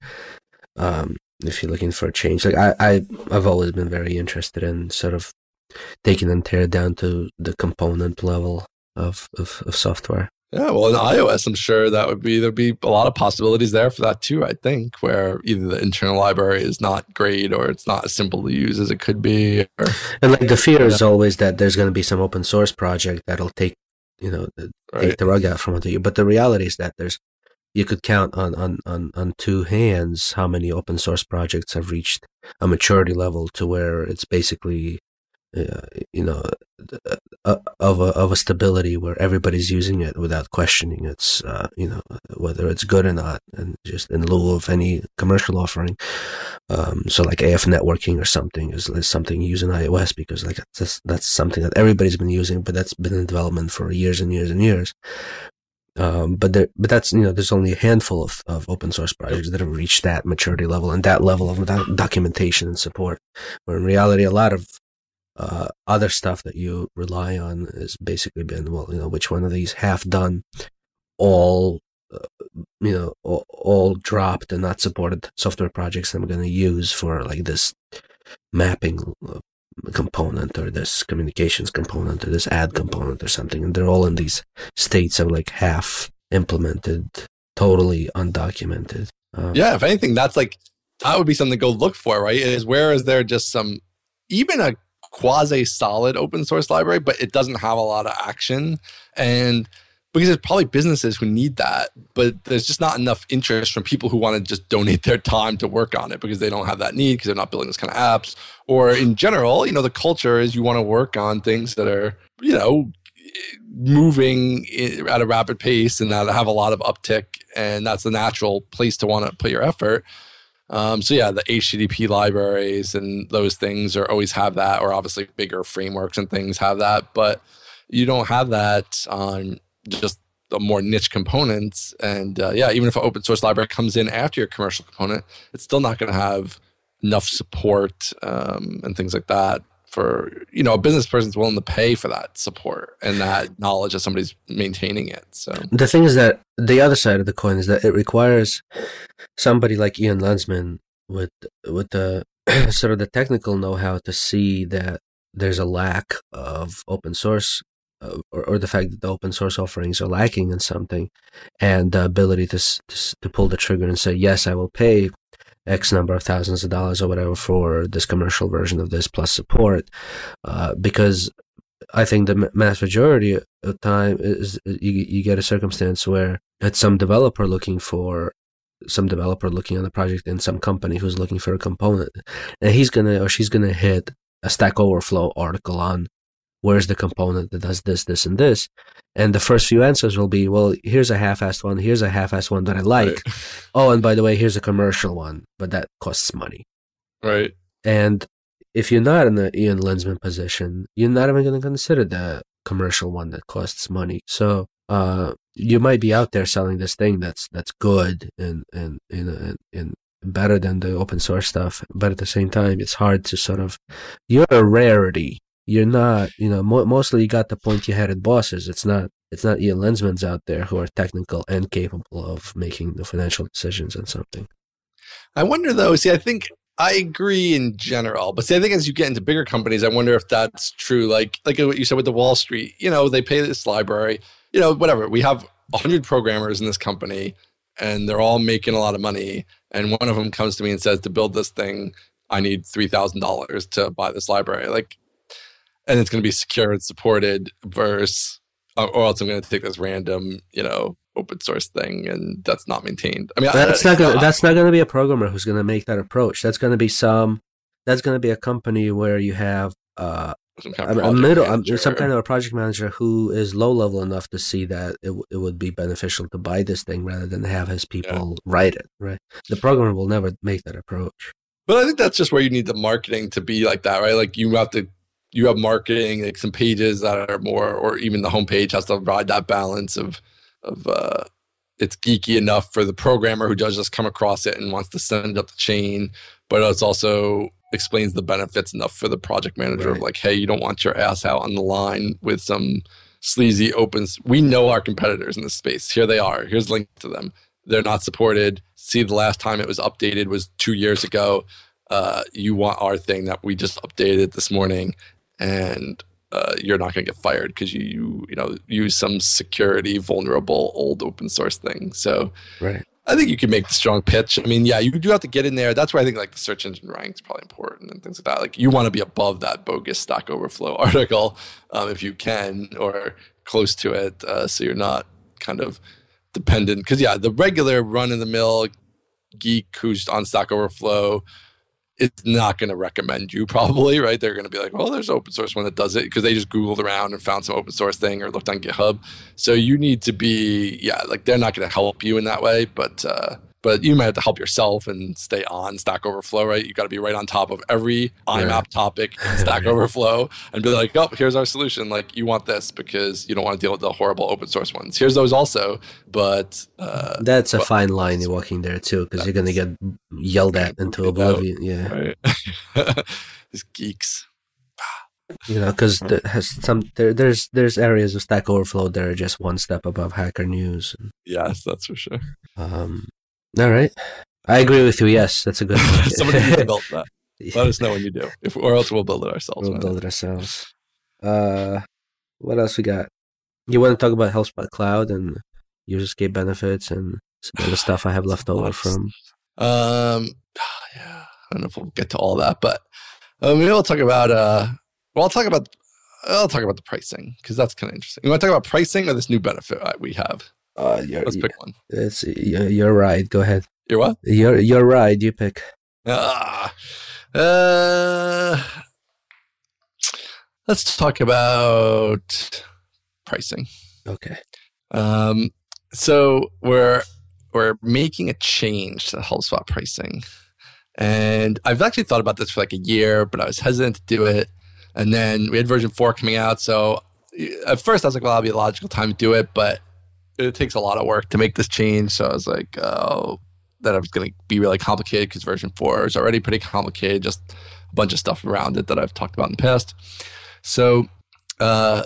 Speaker 1: um, if you're looking for a change, like I, I, I've always been very interested in sort of taking and tear down to the component level of, of, of software.
Speaker 2: Yeah, well, in iOS, I'm sure that would be there'd be a lot of possibilities there for that too. I think where either the internal library is not great or it's not as simple to use as it could be. Or,
Speaker 1: and like the fear yeah. is always that there's going to be some open source project that'll take you know right. take the rug out from under you. But the reality is that there's you could count on, on, on, on two hands how many open source projects have reached a maturity level to where it's basically you know, uh, of a of a stability where everybody's using it without questioning its, uh, you know, whether it's good or not, and just in lieu of any commercial offering. Um, so like AFNetworking or something is, is something using iOS because like that's that's something that everybody's been using, but that's been in development for years and years and years. Um, but there, but that's you know, there's only a handful of, of open source projects that have reached that maturity level and that level of documentation and support. Where in reality, a lot of uh, other stuff that you rely on has basically been well, you know, which one of these half done, all uh, you know, all, all, dropped and not supported software projects I'm going to use for like this mapping uh, component or this communications component or this ad component or something, and they're all in these states of like half implemented, totally undocumented.
Speaker 2: Um, yeah, if anything, that's like that would be something to go look for, right? Is where is there just some even a quasi solid open source library, but it doesn't have a lot of action. And because there's probably businesses who need that, but there's just not enough interest from people who want to just donate their time to work on it because they don't have that need because they're not building this kind of apps. Or in general, you know, the culture is you want to work on things that are, you know, moving at a rapid pace and that have a lot of uptick. And that's the natural place to want to put your effort. Um, so yeah, the HTTP libraries and those things are always have that, or obviously bigger frameworks and things have that, but you don't have that on just the more niche components. And uh, yeah, even if an open source library comes in after your commercial component, it's still not going to have enough support um, and things like that for you know a business person's willing to pay for that support and that (sighs) knowledge that somebody's maintaining it so.
Speaker 1: The thing is that the other side of the coin is that it requires somebody like ian landsman with with the (clears throat) sort of the technical know-how to see that there's a lack of open source uh, or, or, the fact that the open source offerings are lacking in something and the ability to, to, to pull the trigger and say yes i will pay X number of thousands of dollars or whatever for this commercial version of this plus support, uh, because I think the mass majority of time is you, you get a circumstance where it's some developer looking for some developer looking on the project and some company who's looking for a component, and he's gonna or she's gonna hit a Stack Overflow article on where's the component that does this, this, and this? And the first few answers will be, well, here's a half-assed one, here's a half-assed one that I like. Right. Oh, and by the way, here's a commercial one, but that costs money.
Speaker 2: Right.
Speaker 1: And if you're not in the Ian Landsman position, you're not even going to consider the commercial one that costs money. So uh, you might be out there selling this thing that's that's good and and and, and better than the open source stuff, but at the same time, it's hard to sort of you're a rarity you're not, you know, mo- mostly you got the pointy-headed bosses. It's not, it's not Ian Landsmans out there who are technical and capable of making the financial decisions on something.
Speaker 2: I wonder though. See, I think I agree in general, but see, I think as you get into bigger companies, I wonder if that's true. Like, like what you said with the Wall Street, you know, they pay this library, you know, whatever. We have hundred programmers in this company, and they're all making a lot of money. And one of them comes to me and says, "To build this thing, I need three thousand dollars to buy this library." Like, and it's going to be secure and supported versus or else I'm going to take this random, you know, open source thing and that's not maintained. I mean,
Speaker 1: that's I, not gonna, that's not going to be a programmer who's going to make that approach. That's going to be some that's going to be a company where you have uh,
Speaker 2: Some kind
Speaker 1: a,
Speaker 2: of
Speaker 1: a
Speaker 2: project
Speaker 1: middle,
Speaker 2: manager.
Speaker 1: some kind of a project manager who is low level enough to see that it, it would be beneficial to buy this thing rather than have his people write it. Right, the programmer will never make that approach.
Speaker 2: But I think that's just where you need the marketing to be like that, right? Like you have to, you have marketing, like some pages that are more, or even the homepage has to provide that balance of, of, uh, it's geeky enough for the programmer who does just come across it and wants to send it up the chain, but it's also explains the benefits enough for the project manager of like, hey, you don't want your ass out on the line with some sleazy opens. We know our competitors in this space. Here they are. Here's a link to them. They're not supported. See, the last time it was updated was two years ago. Uh, you want our thing that we just updated this morning, and uh, you're not going to get fired because you, you you know use some security vulnerable old open source thing. So
Speaker 1: Right.
Speaker 2: I think you can make the strong pitch. I mean, yeah, you do have to get in there. That's where I think like the search engine rank is probably important and things like that. Like you want to be above that bogus Stack Overflow (laughs) article um, if you can, or close to it, uh, so you're not kind of dependent. Because yeah, the regular run of the mill geek who's on Stack Overflow is not going to recommend you probably right? They're going to be like well there's open source one that does it because they just googled around and found some open source thing or looked on github. So you need to be yeah like they're not going to help you in that way but uh but you might have to help yourself and stay on Stack Overflow, right? You got to be right on top of every IMAP topic in (laughs) Stack Overflow and be like, oh, here's our solution. Like, you want this because you don't want to deal with the horrible open source ones. Here's those also, but uh,
Speaker 1: That's a fine line you're walking there too, because you're gonna get yelled at into oblivion. Yeah,
Speaker 2: right? (laughs) These geeks.
Speaker 1: you know, because has some there, there's there's areas of Stack Overflow that are just one step above Hacker News.
Speaker 2: Yes, that's for sure.
Speaker 1: Um, all right, I agree with you. Yes, that's a good. (laughs) Point.
Speaker 2: Somebody needs to build (laughs) that. Let us know when you do, if or else we'll build it ourselves.
Speaker 1: We'll build it ourselves. Uh, what else we got? You want to talk about HelpSpot Cloud and userscape benefits and some other (sighs) stuff I have left over from?
Speaker 2: Um, (sighs) yeah, I don't know if we'll get to all that, but uh, maybe we'll talk about. Uh, well, I'll talk about. I'll talk about the pricing because that's kind of interesting. You want to talk about pricing or this new benefit uh, we have?
Speaker 1: Uh, you're,
Speaker 2: Let's pick one.
Speaker 1: it's, you're, you're right. Go ahead.
Speaker 2: You're what?
Speaker 1: You're you're right. You pick.
Speaker 2: Ah, uh, let's talk about pricing.
Speaker 1: Okay.
Speaker 2: Um, so we're we're making a change to the HelpSpot pricing, and I've actually thought about this for like a year, but I was hesitant to do it. And then we had version four coming out, so at first I was like, "Well, that'll be a logical time to do it," but it takes a lot of work to make this change. So I was like, "Oh, that was going to be really complicated because version four is already pretty complicated, just a bunch of stuff around it that I've talked about in the past." So uh,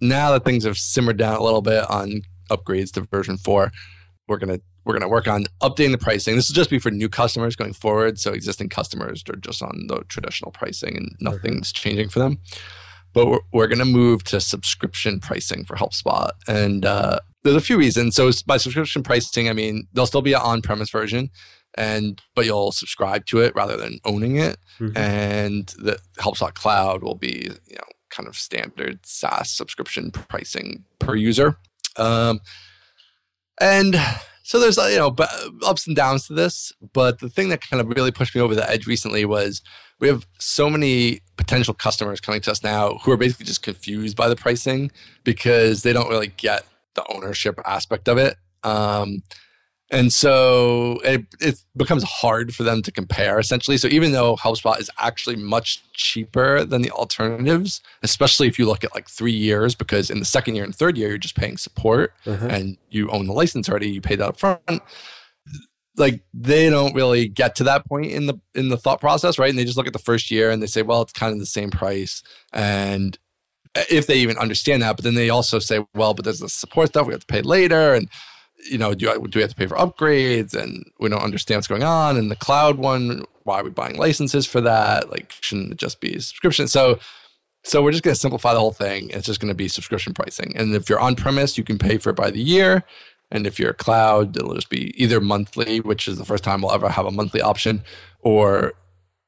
Speaker 2: now that things have simmered down a little bit on upgrades to version four, we're gonna we're gonna work on updating the pricing. This will just be for new customers going forward. So existing customers are just on the traditional pricing and nothing's changing for them. But we're, we're gonna move to subscription pricing for HelpSpot, and uh, there's a few reasons. So by subscription pricing, I mean there'll still be an on-premise version, and but you'll subscribe to it rather than owning it
Speaker 1: Mhm.
Speaker 2: and the HelpSpot Cloud will be you know kind of standard SaaS subscription pricing per user. Um, and so there's uh, you know ups and downs to this, but the thing that kind of really pushed me over the edge recently was we have so many potential customers coming to us now who are basically just confused by the pricing because they don't really get the ownership aspect of it. Um, and so it, it becomes hard for them to compare essentially. So even though HelpSpot is actually much cheaper than the alternatives, especially if you look at like three years, because in the second year and third year, you're just paying support
Speaker 1: Uh-huh.
Speaker 2: and you own the license already, you paid that up front. Like they don't really get to that point in the in the thought process, right? And they just look at the first year and they say, well, it's kind of the same price. And if they even understand that, but then they also say, well, but there's the support stuff we have to pay later, and you know, do I, do we have to pay for upgrades? And we don't understand what's going on. And the cloud one, why are we buying licenses for that? Like, shouldn't it just be a subscription? So, so we're just going to simplify the whole thing. It's just going to be subscription pricing. And if you're on premise, you can pay for it by the year. And if you're cloud, it'll just be either monthly, which is the first time we'll ever have a monthly option, or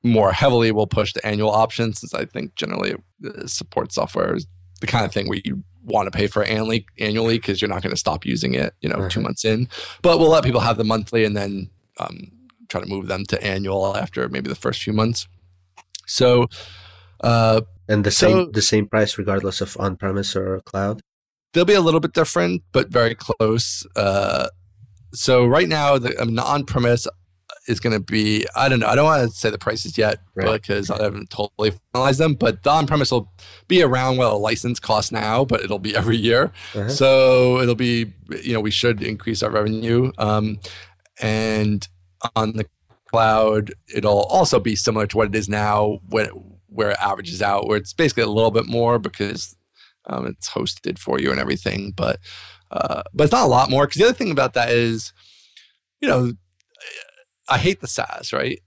Speaker 2: more heavily we'll push the annual option since I think generally uh, support software is the kind of thing where you want to pay for annually annually because you're not going to stop using it, you know, two months in. But we'll let people have the monthly and then um, try to move them to annual after maybe the first few months. So, uh,
Speaker 1: and the
Speaker 2: So-
Speaker 1: same the same price regardless of on premise or cloud.
Speaker 2: they'll be a little bit different, but very close. Uh, so right now, the I mean, the on-premise is going to be I don't know. I don't want to say the prices yet
Speaker 1: Right.
Speaker 2: because I haven't totally finalized them. But the on-premise will be around what a license costs now, but it'll be (laughs) every year.
Speaker 1: Uh-huh.
Speaker 2: So it'll be you know we should increase our revenue, um, and on the cloud it'll also be similar to what it is now, when where it averages out, where it's basically a little bit more because um, it's hosted for you and everything, but uh, but it's not a lot more. Because the other thing about that is, you know, I hate the SaaS, right?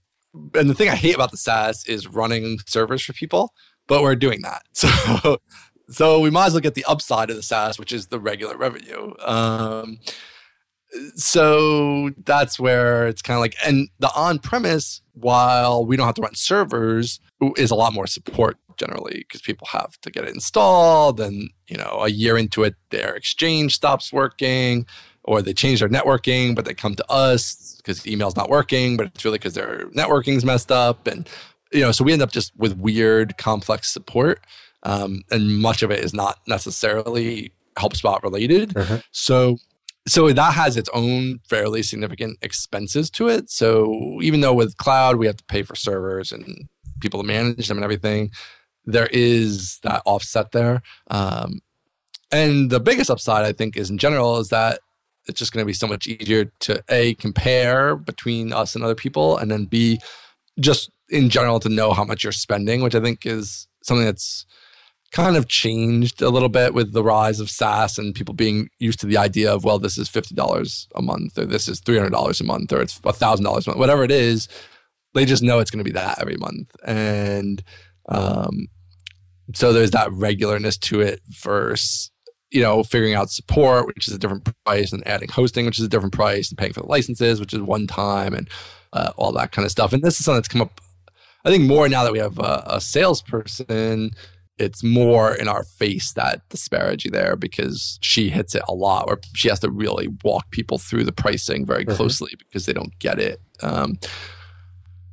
Speaker 2: And the thing I hate about the SaaS is running servers for people, but we're doing that. (laughs) So so we might as well get the upside of the SaaS, which is the regular revenue. Um, so that's where it's kind of like, and the on premise, while we don't have to run servers, is a lot more support generally because people have to get it installed. And, you know, a year into it, their exchange stops working or they change their networking, but they come to us because email's not working, but it's really because their networking's messed up. And, you know, so we end up just with weird, complex support. Um, and much of it is not necessarily HelpSpot related.
Speaker 1: Uh-huh.
Speaker 2: So so that has its own fairly significant expenses to it. So even though with cloud we have to pay for servers and people to manage them and everything, there is that offset there. Um, and the biggest upside I think is in general is that it's just going to be so much easier to a compare between us and other people, and then b just in general to know how much you're spending, which I think is something that's kind of changed a little bit with the rise of SaaS and people being used to the idea of, well, this is $50 a month or this is $300 a month or it's $1,000 a month, whatever it is. They just know it's going to be that every month. And um, so there's that regularness to it versus, you know, figuring out support, which is a different price, and adding hosting, which is a different price, and paying for the licenses, which is one time, and uh, all that kind of stuff. And this is something that's come up, I think, more now that we have a, a salesperson it's more in our face that disparity there because she hits it a lot where she has to really walk people through the pricing very
Speaker 1: Mhm.
Speaker 2: closely because they don't get it um,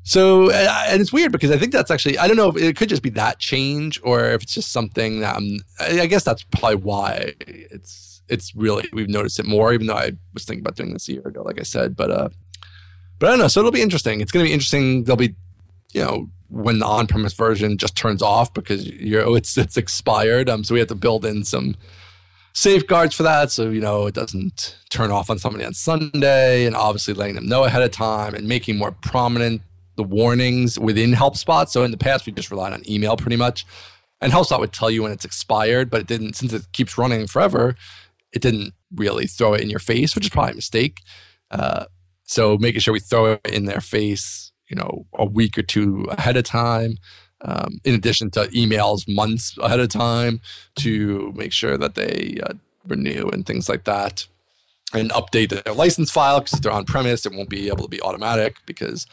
Speaker 2: so and and it's weird because i think that's actually i don't know if it could just be that change or if it's just something that I'm, i I guess that's probably why it's it's really we've noticed it more even though i was thinking about doing this a year ago like i said but uh but i don't know. So it'll be interesting. It's going to be interesting. There'll be you know when the on-premise version just turns off because you're oh, it's it's expired. Um, so we have to build in some safeguards for that, so you know it doesn't turn off on somebody on Sunday, and obviously letting them know ahead of time and making more prominent the warnings within HelpSpot. So in the past we just relied on email pretty much, and HelpSpot would tell you when it's expired, but it didn't since it keeps running forever. It didn't really throw it in your face, which is probably a mistake. Uh, so making sure we throw it in their face you know a week or two ahead of time um, in addition to emails months ahead of time to make sure that they uh, renew and things like that and update their license file because if they're on premise it won't be able to be automatic because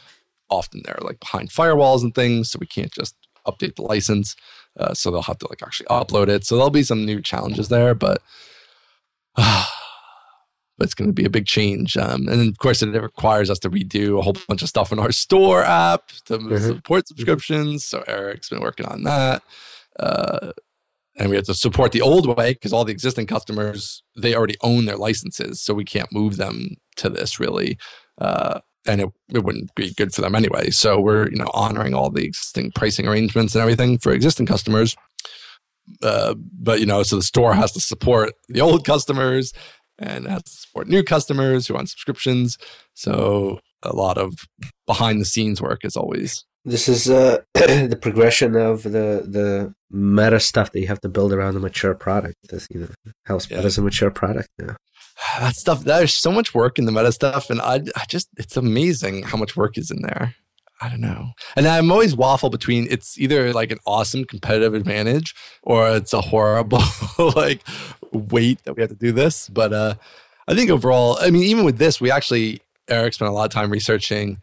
Speaker 2: often they're like behind firewalls and things so we can't just update the license uh, so they'll have to like actually upload it so there'll be some new challenges there but (sighs) but it's going to be a big change. Um, and of course, it requires us to redo a whole bunch of stuff in our store app to
Speaker 1: Mhm.
Speaker 2: support subscriptions. So Eric's been working on that. Uh, and we have to support the old way because all the existing customers they already own their licenses, so we can't move them to this really. Uh, and it, it wouldn't be good for them anyway. So we're you know honoring all the existing pricing arrangements and everything for existing customers. Uh, but you know, so the store has to support the old customers and has to support new customers who are on subscriptions. So a lot of behind the scenes work is always
Speaker 1: This is uh, (clears throat) the progression of the the meta stuff that you have to build around a mature product. This, you know, HelpSpot
Speaker 2: Yeah.
Speaker 1: is a mature product now. (sighs)
Speaker 2: that stuff. There's so much work in the meta stuff, and I, I just it's amazing how much work is in there. I don't know, and I'm always waffle between it's either like an awesome competitive advantage or it's a horrible (laughs) like weight that we have to do this. But uh, I think overall, I mean, even with this, we actually Eric spent a lot of time researching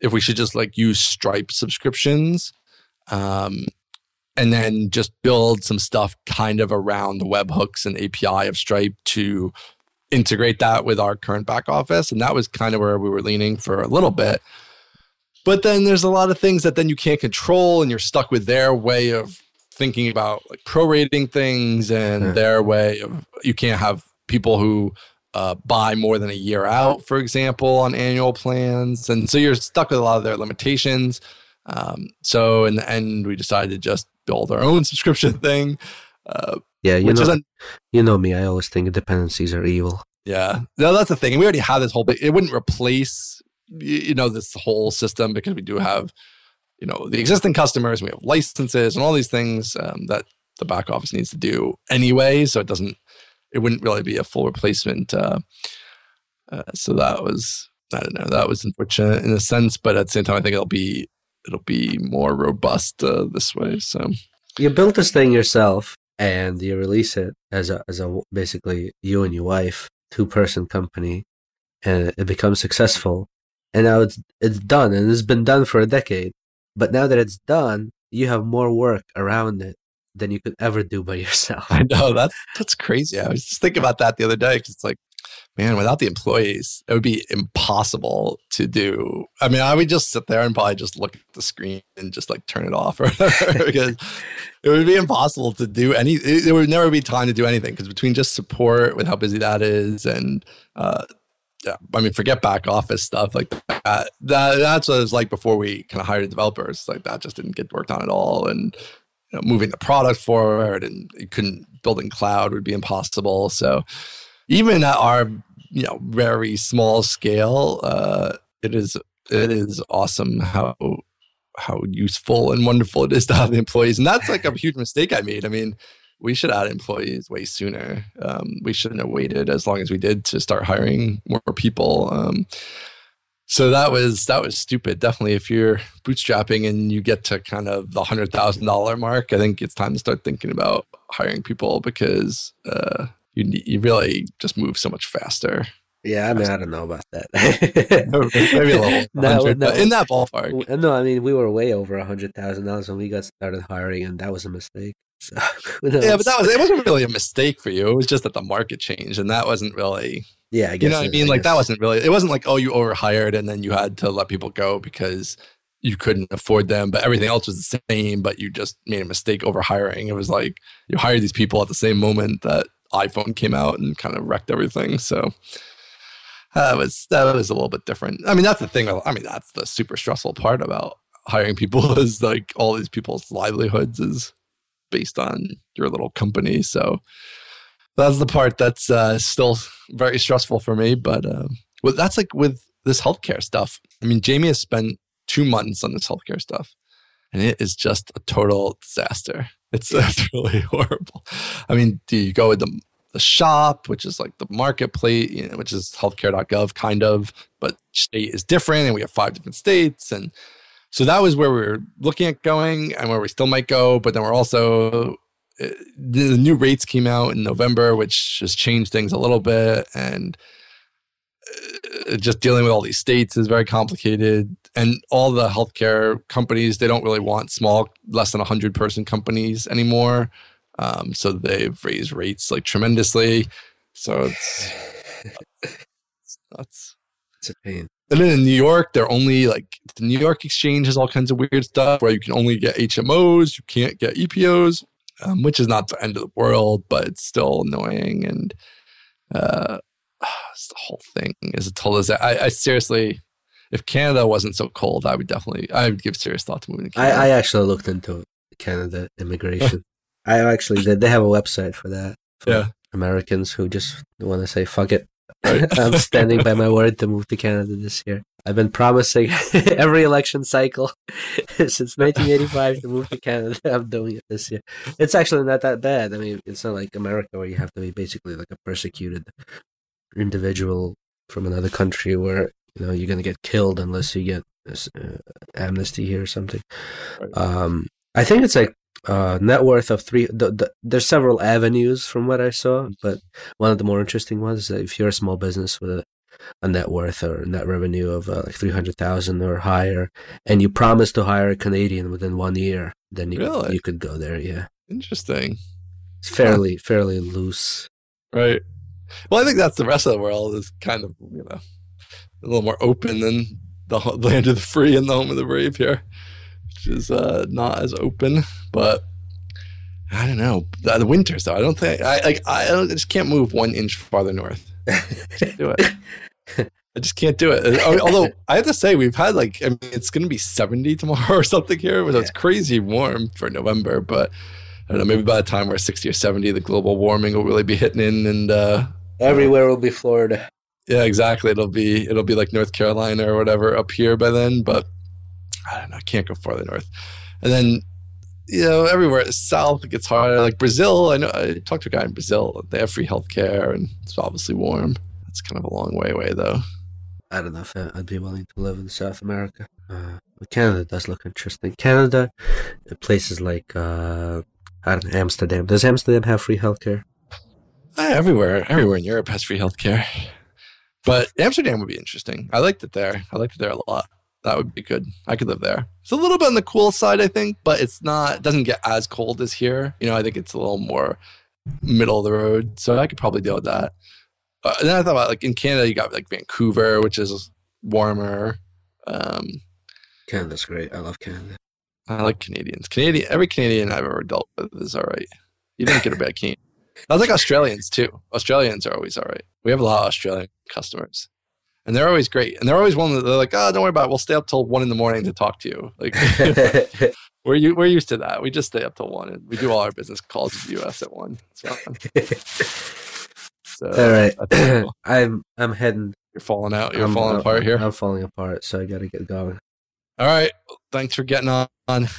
Speaker 2: if we should just like use Stripe subscriptions. Um, and then just build some stuff kind of around the webhooks and API of Stripe to integrate that with our current back office. And that was kind of where we were leaning for a little bit. but then there's a lot of things that then you can't control, and you're stuck with their way of thinking about like prorating things and
Speaker 1: Yeah.
Speaker 2: their way of you can't have people who uh, buy more than a year out, for example, on annual plans, and so you're stuck with a lot of their limitations. Um, so in the end, we decided to just build our own (laughs) subscription thing, uh,
Speaker 1: Yeah, you know, you know me. I always think dependencies are evil.
Speaker 2: Yeah, no, that's the thing. We already have this whole. It wouldn't replace, you know, this whole system because we do have, you know, the existing customers. We have licenses and all these things um, that the back office needs to do anyway. So it doesn't. It wouldn't really be a full replacement. Uh, uh, so that was. I don't know. That was unfortunate in a sense, but at the same time, I think it'll be it'll be more robust uh, this way. So
Speaker 1: You built this thing yourself, and you release it as a as a basically you and your wife two person company, and it becomes successful. And now it's it's done, and it's been done for a decade. But now that it's done, you have more work around it than you could ever do by (laughs) yourself.
Speaker 2: I know that's that's crazy. I was just thinking about that the other day because it's like, man, without the employees, it would be impossible to do. I mean, I would just sit there and probably just look at the screen and just like turn it off (laughs) because it would be impossible to do any. It, there would never be time to do anything because between just support with how busy that is and. uh yeah, I mean, forget back office stuff like that. that. That's what it was like before we kind of hired developers. Like that just didn't get worked on at all, and you know, moving the product forward and you couldn't building cloud would be impossible. So even at our you know very small scale, uh, it is it is awesome how how useful and wonderful it is to have employees. And that's like a huge mistake I made. I mean, we should add employees way sooner. Um, we shouldn't have waited as long as we did to start hiring more people. Um, so that was that was stupid. Definitely, if you're bootstrapping and you get to kind of the hundred thousand dollar mark, I think it's time to start thinking about hiring people because uh, you you really just move so much faster.
Speaker 1: Yeah, I mean, I don't know about that. (laughs)
Speaker 2: Maybe a little, (laughs)
Speaker 1: No, no.
Speaker 2: but in that ballpark.
Speaker 1: No, I mean we were way over a hundred thousand dollars when we got started hiring, and that was a mistake. So, (laughs)
Speaker 2: Yeah, but that was it wasn't really a mistake for you. It was just that the market changed, and that wasn't really
Speaker 1: yeah, I guess
Speaker 2: you know what I mean. Like that wasn't really. It wasn't like oh you overhired and then you had to let people go because you couldn't afford them, but everything else was the same. But you just made a mistake overhiring. It was like you hired these people at the same moment that iPhone came out and kind of wrecked everything. So that was that was a little bit different. I mean, that's the thing. I mean, that's the super stressful part about hiring people (laughs) is like all these people's livelihoods is based on your little company. So that's the part that's uh, still very stressful for me. But uh, well, that's like with this healthcare stuff. I mean, Jamie has spent two months on this healthcare stuff, and it is just a total disaster. It's, (laughs) it's really horrible. I mean, do you go with the the shop, which is like the marketplace, you know, which is healthcare.gov kind of, but state is different, and we have five different states, and so that was where we were looking at going, and where we still might go. But then we're also uh, the new rates came out in November, which has changed things a little bit, and just dealing with all these states is very complicated. And all the healthcare companies, they don't really want small, less than 100 person companies anymore. Um, so they've raised rates like tremendously. So it's, (sighs) it's nuts.
Speaker 1: It's a pain.
Speaker 2: And then in New York, they're only like the New York Exchange has all kinds of weird stuff where you can only get HMOs, you can't get EPOs, um, which is not the end of the world, but it's still annoying. And uh, the whole thing is a total disaster. I, I seriously, if Canada wasn't so cold, I would definitely, I would give serious thought to moving to
Speaker 1: I,
Speaker 2: Canada.
Speaker 1: I actually looked into Canada immigration. (laughs) I actually did. They have a website for that. For
Speaker 2: Yeah.
Speaker 1: Americans who just want to say fuck it.
Speaker 2: Right. (laughs)
Speaker 1: I'm standing by my (laughs) word to move to Canada this year. I've been promising every election cycle since 1985 to move to Canada. I'm doing it this year. It's actually not that bad. I mean, it's not like America where you have to be basically like a persecuted individual from another country where you know you're gonna get killed unless you get this, uh, amnesty here or something.
Speaker 2: Right.
Speaker 1: Um, I think it's like uh, net worth of three. The, the, there's several avenues from what I saw, but one of the more interesting ones is that if you're a small business with a, a net worth or net revenue of uh, like three hundred thousand or higher, and you promise to hire a Canadian within one year, then you
Speaker 2: Really?
Speaker 1: you could go there. Yeah,
Speaker 2: Interesting.
Speaker 1: it's fairly fairly loose.
Speaker 2: Right. Well, I think that's the rest of the world is kind of, you know, a little more open than the land of the free and the home of the brave here, which is uh, not as open. But I don't know the, the winters though. I don't think I like. I, I just can't move one inch farther north. do it. I just can't do it. Although I have to say, we've had like, I mean, it's going to be 70 tomorrow or something here, but it's crazy warm for November. But I don't know, maybe by the time we're 60 or 70, the global warming will really be hitting in and, uh,
Speaker 1: everywhere will be Florida.
Speaker 2: Yeah, exactly. It'll be, it'll be like North Carolina or whatever up here by then, but I don't know. I can't go farther north. And then, you know, everywhere south, it gets harder. Like Brazil, I know, I talked to a guy in Brazil. They have free healthcare and it's obviously warm. It's kind of a long way away though.
Speaker 1: I don't know if I'd be willing to live in South America. Uh, Canada does look interesting. Canada, places like uh, I don't know, Amsterdam. Does Amsterdam have free healthcare?
Speaker 2: Uh, everywhere, everywhere in Europe has free healthcare. But Amsterdam would be interesting. I liked it there. I liked it there a lot. That would be good. I could live there. It's a little bit on the cool side, I think, but it's not. It doesn't get as cold as here. You know, I think it's a little more middle of the road, so I could probably deal with that. Uh, and then I thought about like in Canada, you got like Vancouver, which is warmer. Um,
Speaker 1: Canada's great. I love Canada.
Speaker 2: I like Canadians. Canadian, every Canadian I've ever dealt with is all right. You don't get a bad Canadian. I like Australians too. Australians are always all right. We have a lot of Australian customers, and they're always great. And they're always one that they're like, "Oh, don't worry about it. We'll stay up till one in the morning to talk to you." Like (laughs) we're you we're used to that. We just stay up till one, and we do all our business calls in the U.S. at one. (laughs)
Speaker 1: So, all right, cool. (clears throat) I'm I'm heading.
Speaker 2: You're falling out. You're I'm, falling I'm, apart here.
Speaker 1: I'm falling apart, so I got to get going.
Speaker 2: All right. Thanks for getting on. Thank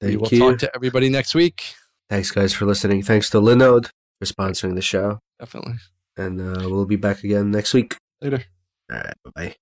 Speaker 2: we will you. talk to everybody next week.
Speaker 1: Thanks, guys, for listening. Thanks to Linode for sponsoring the show.
Speaker 2: Definitely.
Speaker 1: And uh, we'll be back again next week.
Speaker 2: Later.
Speaker 1: All right. Bye bye.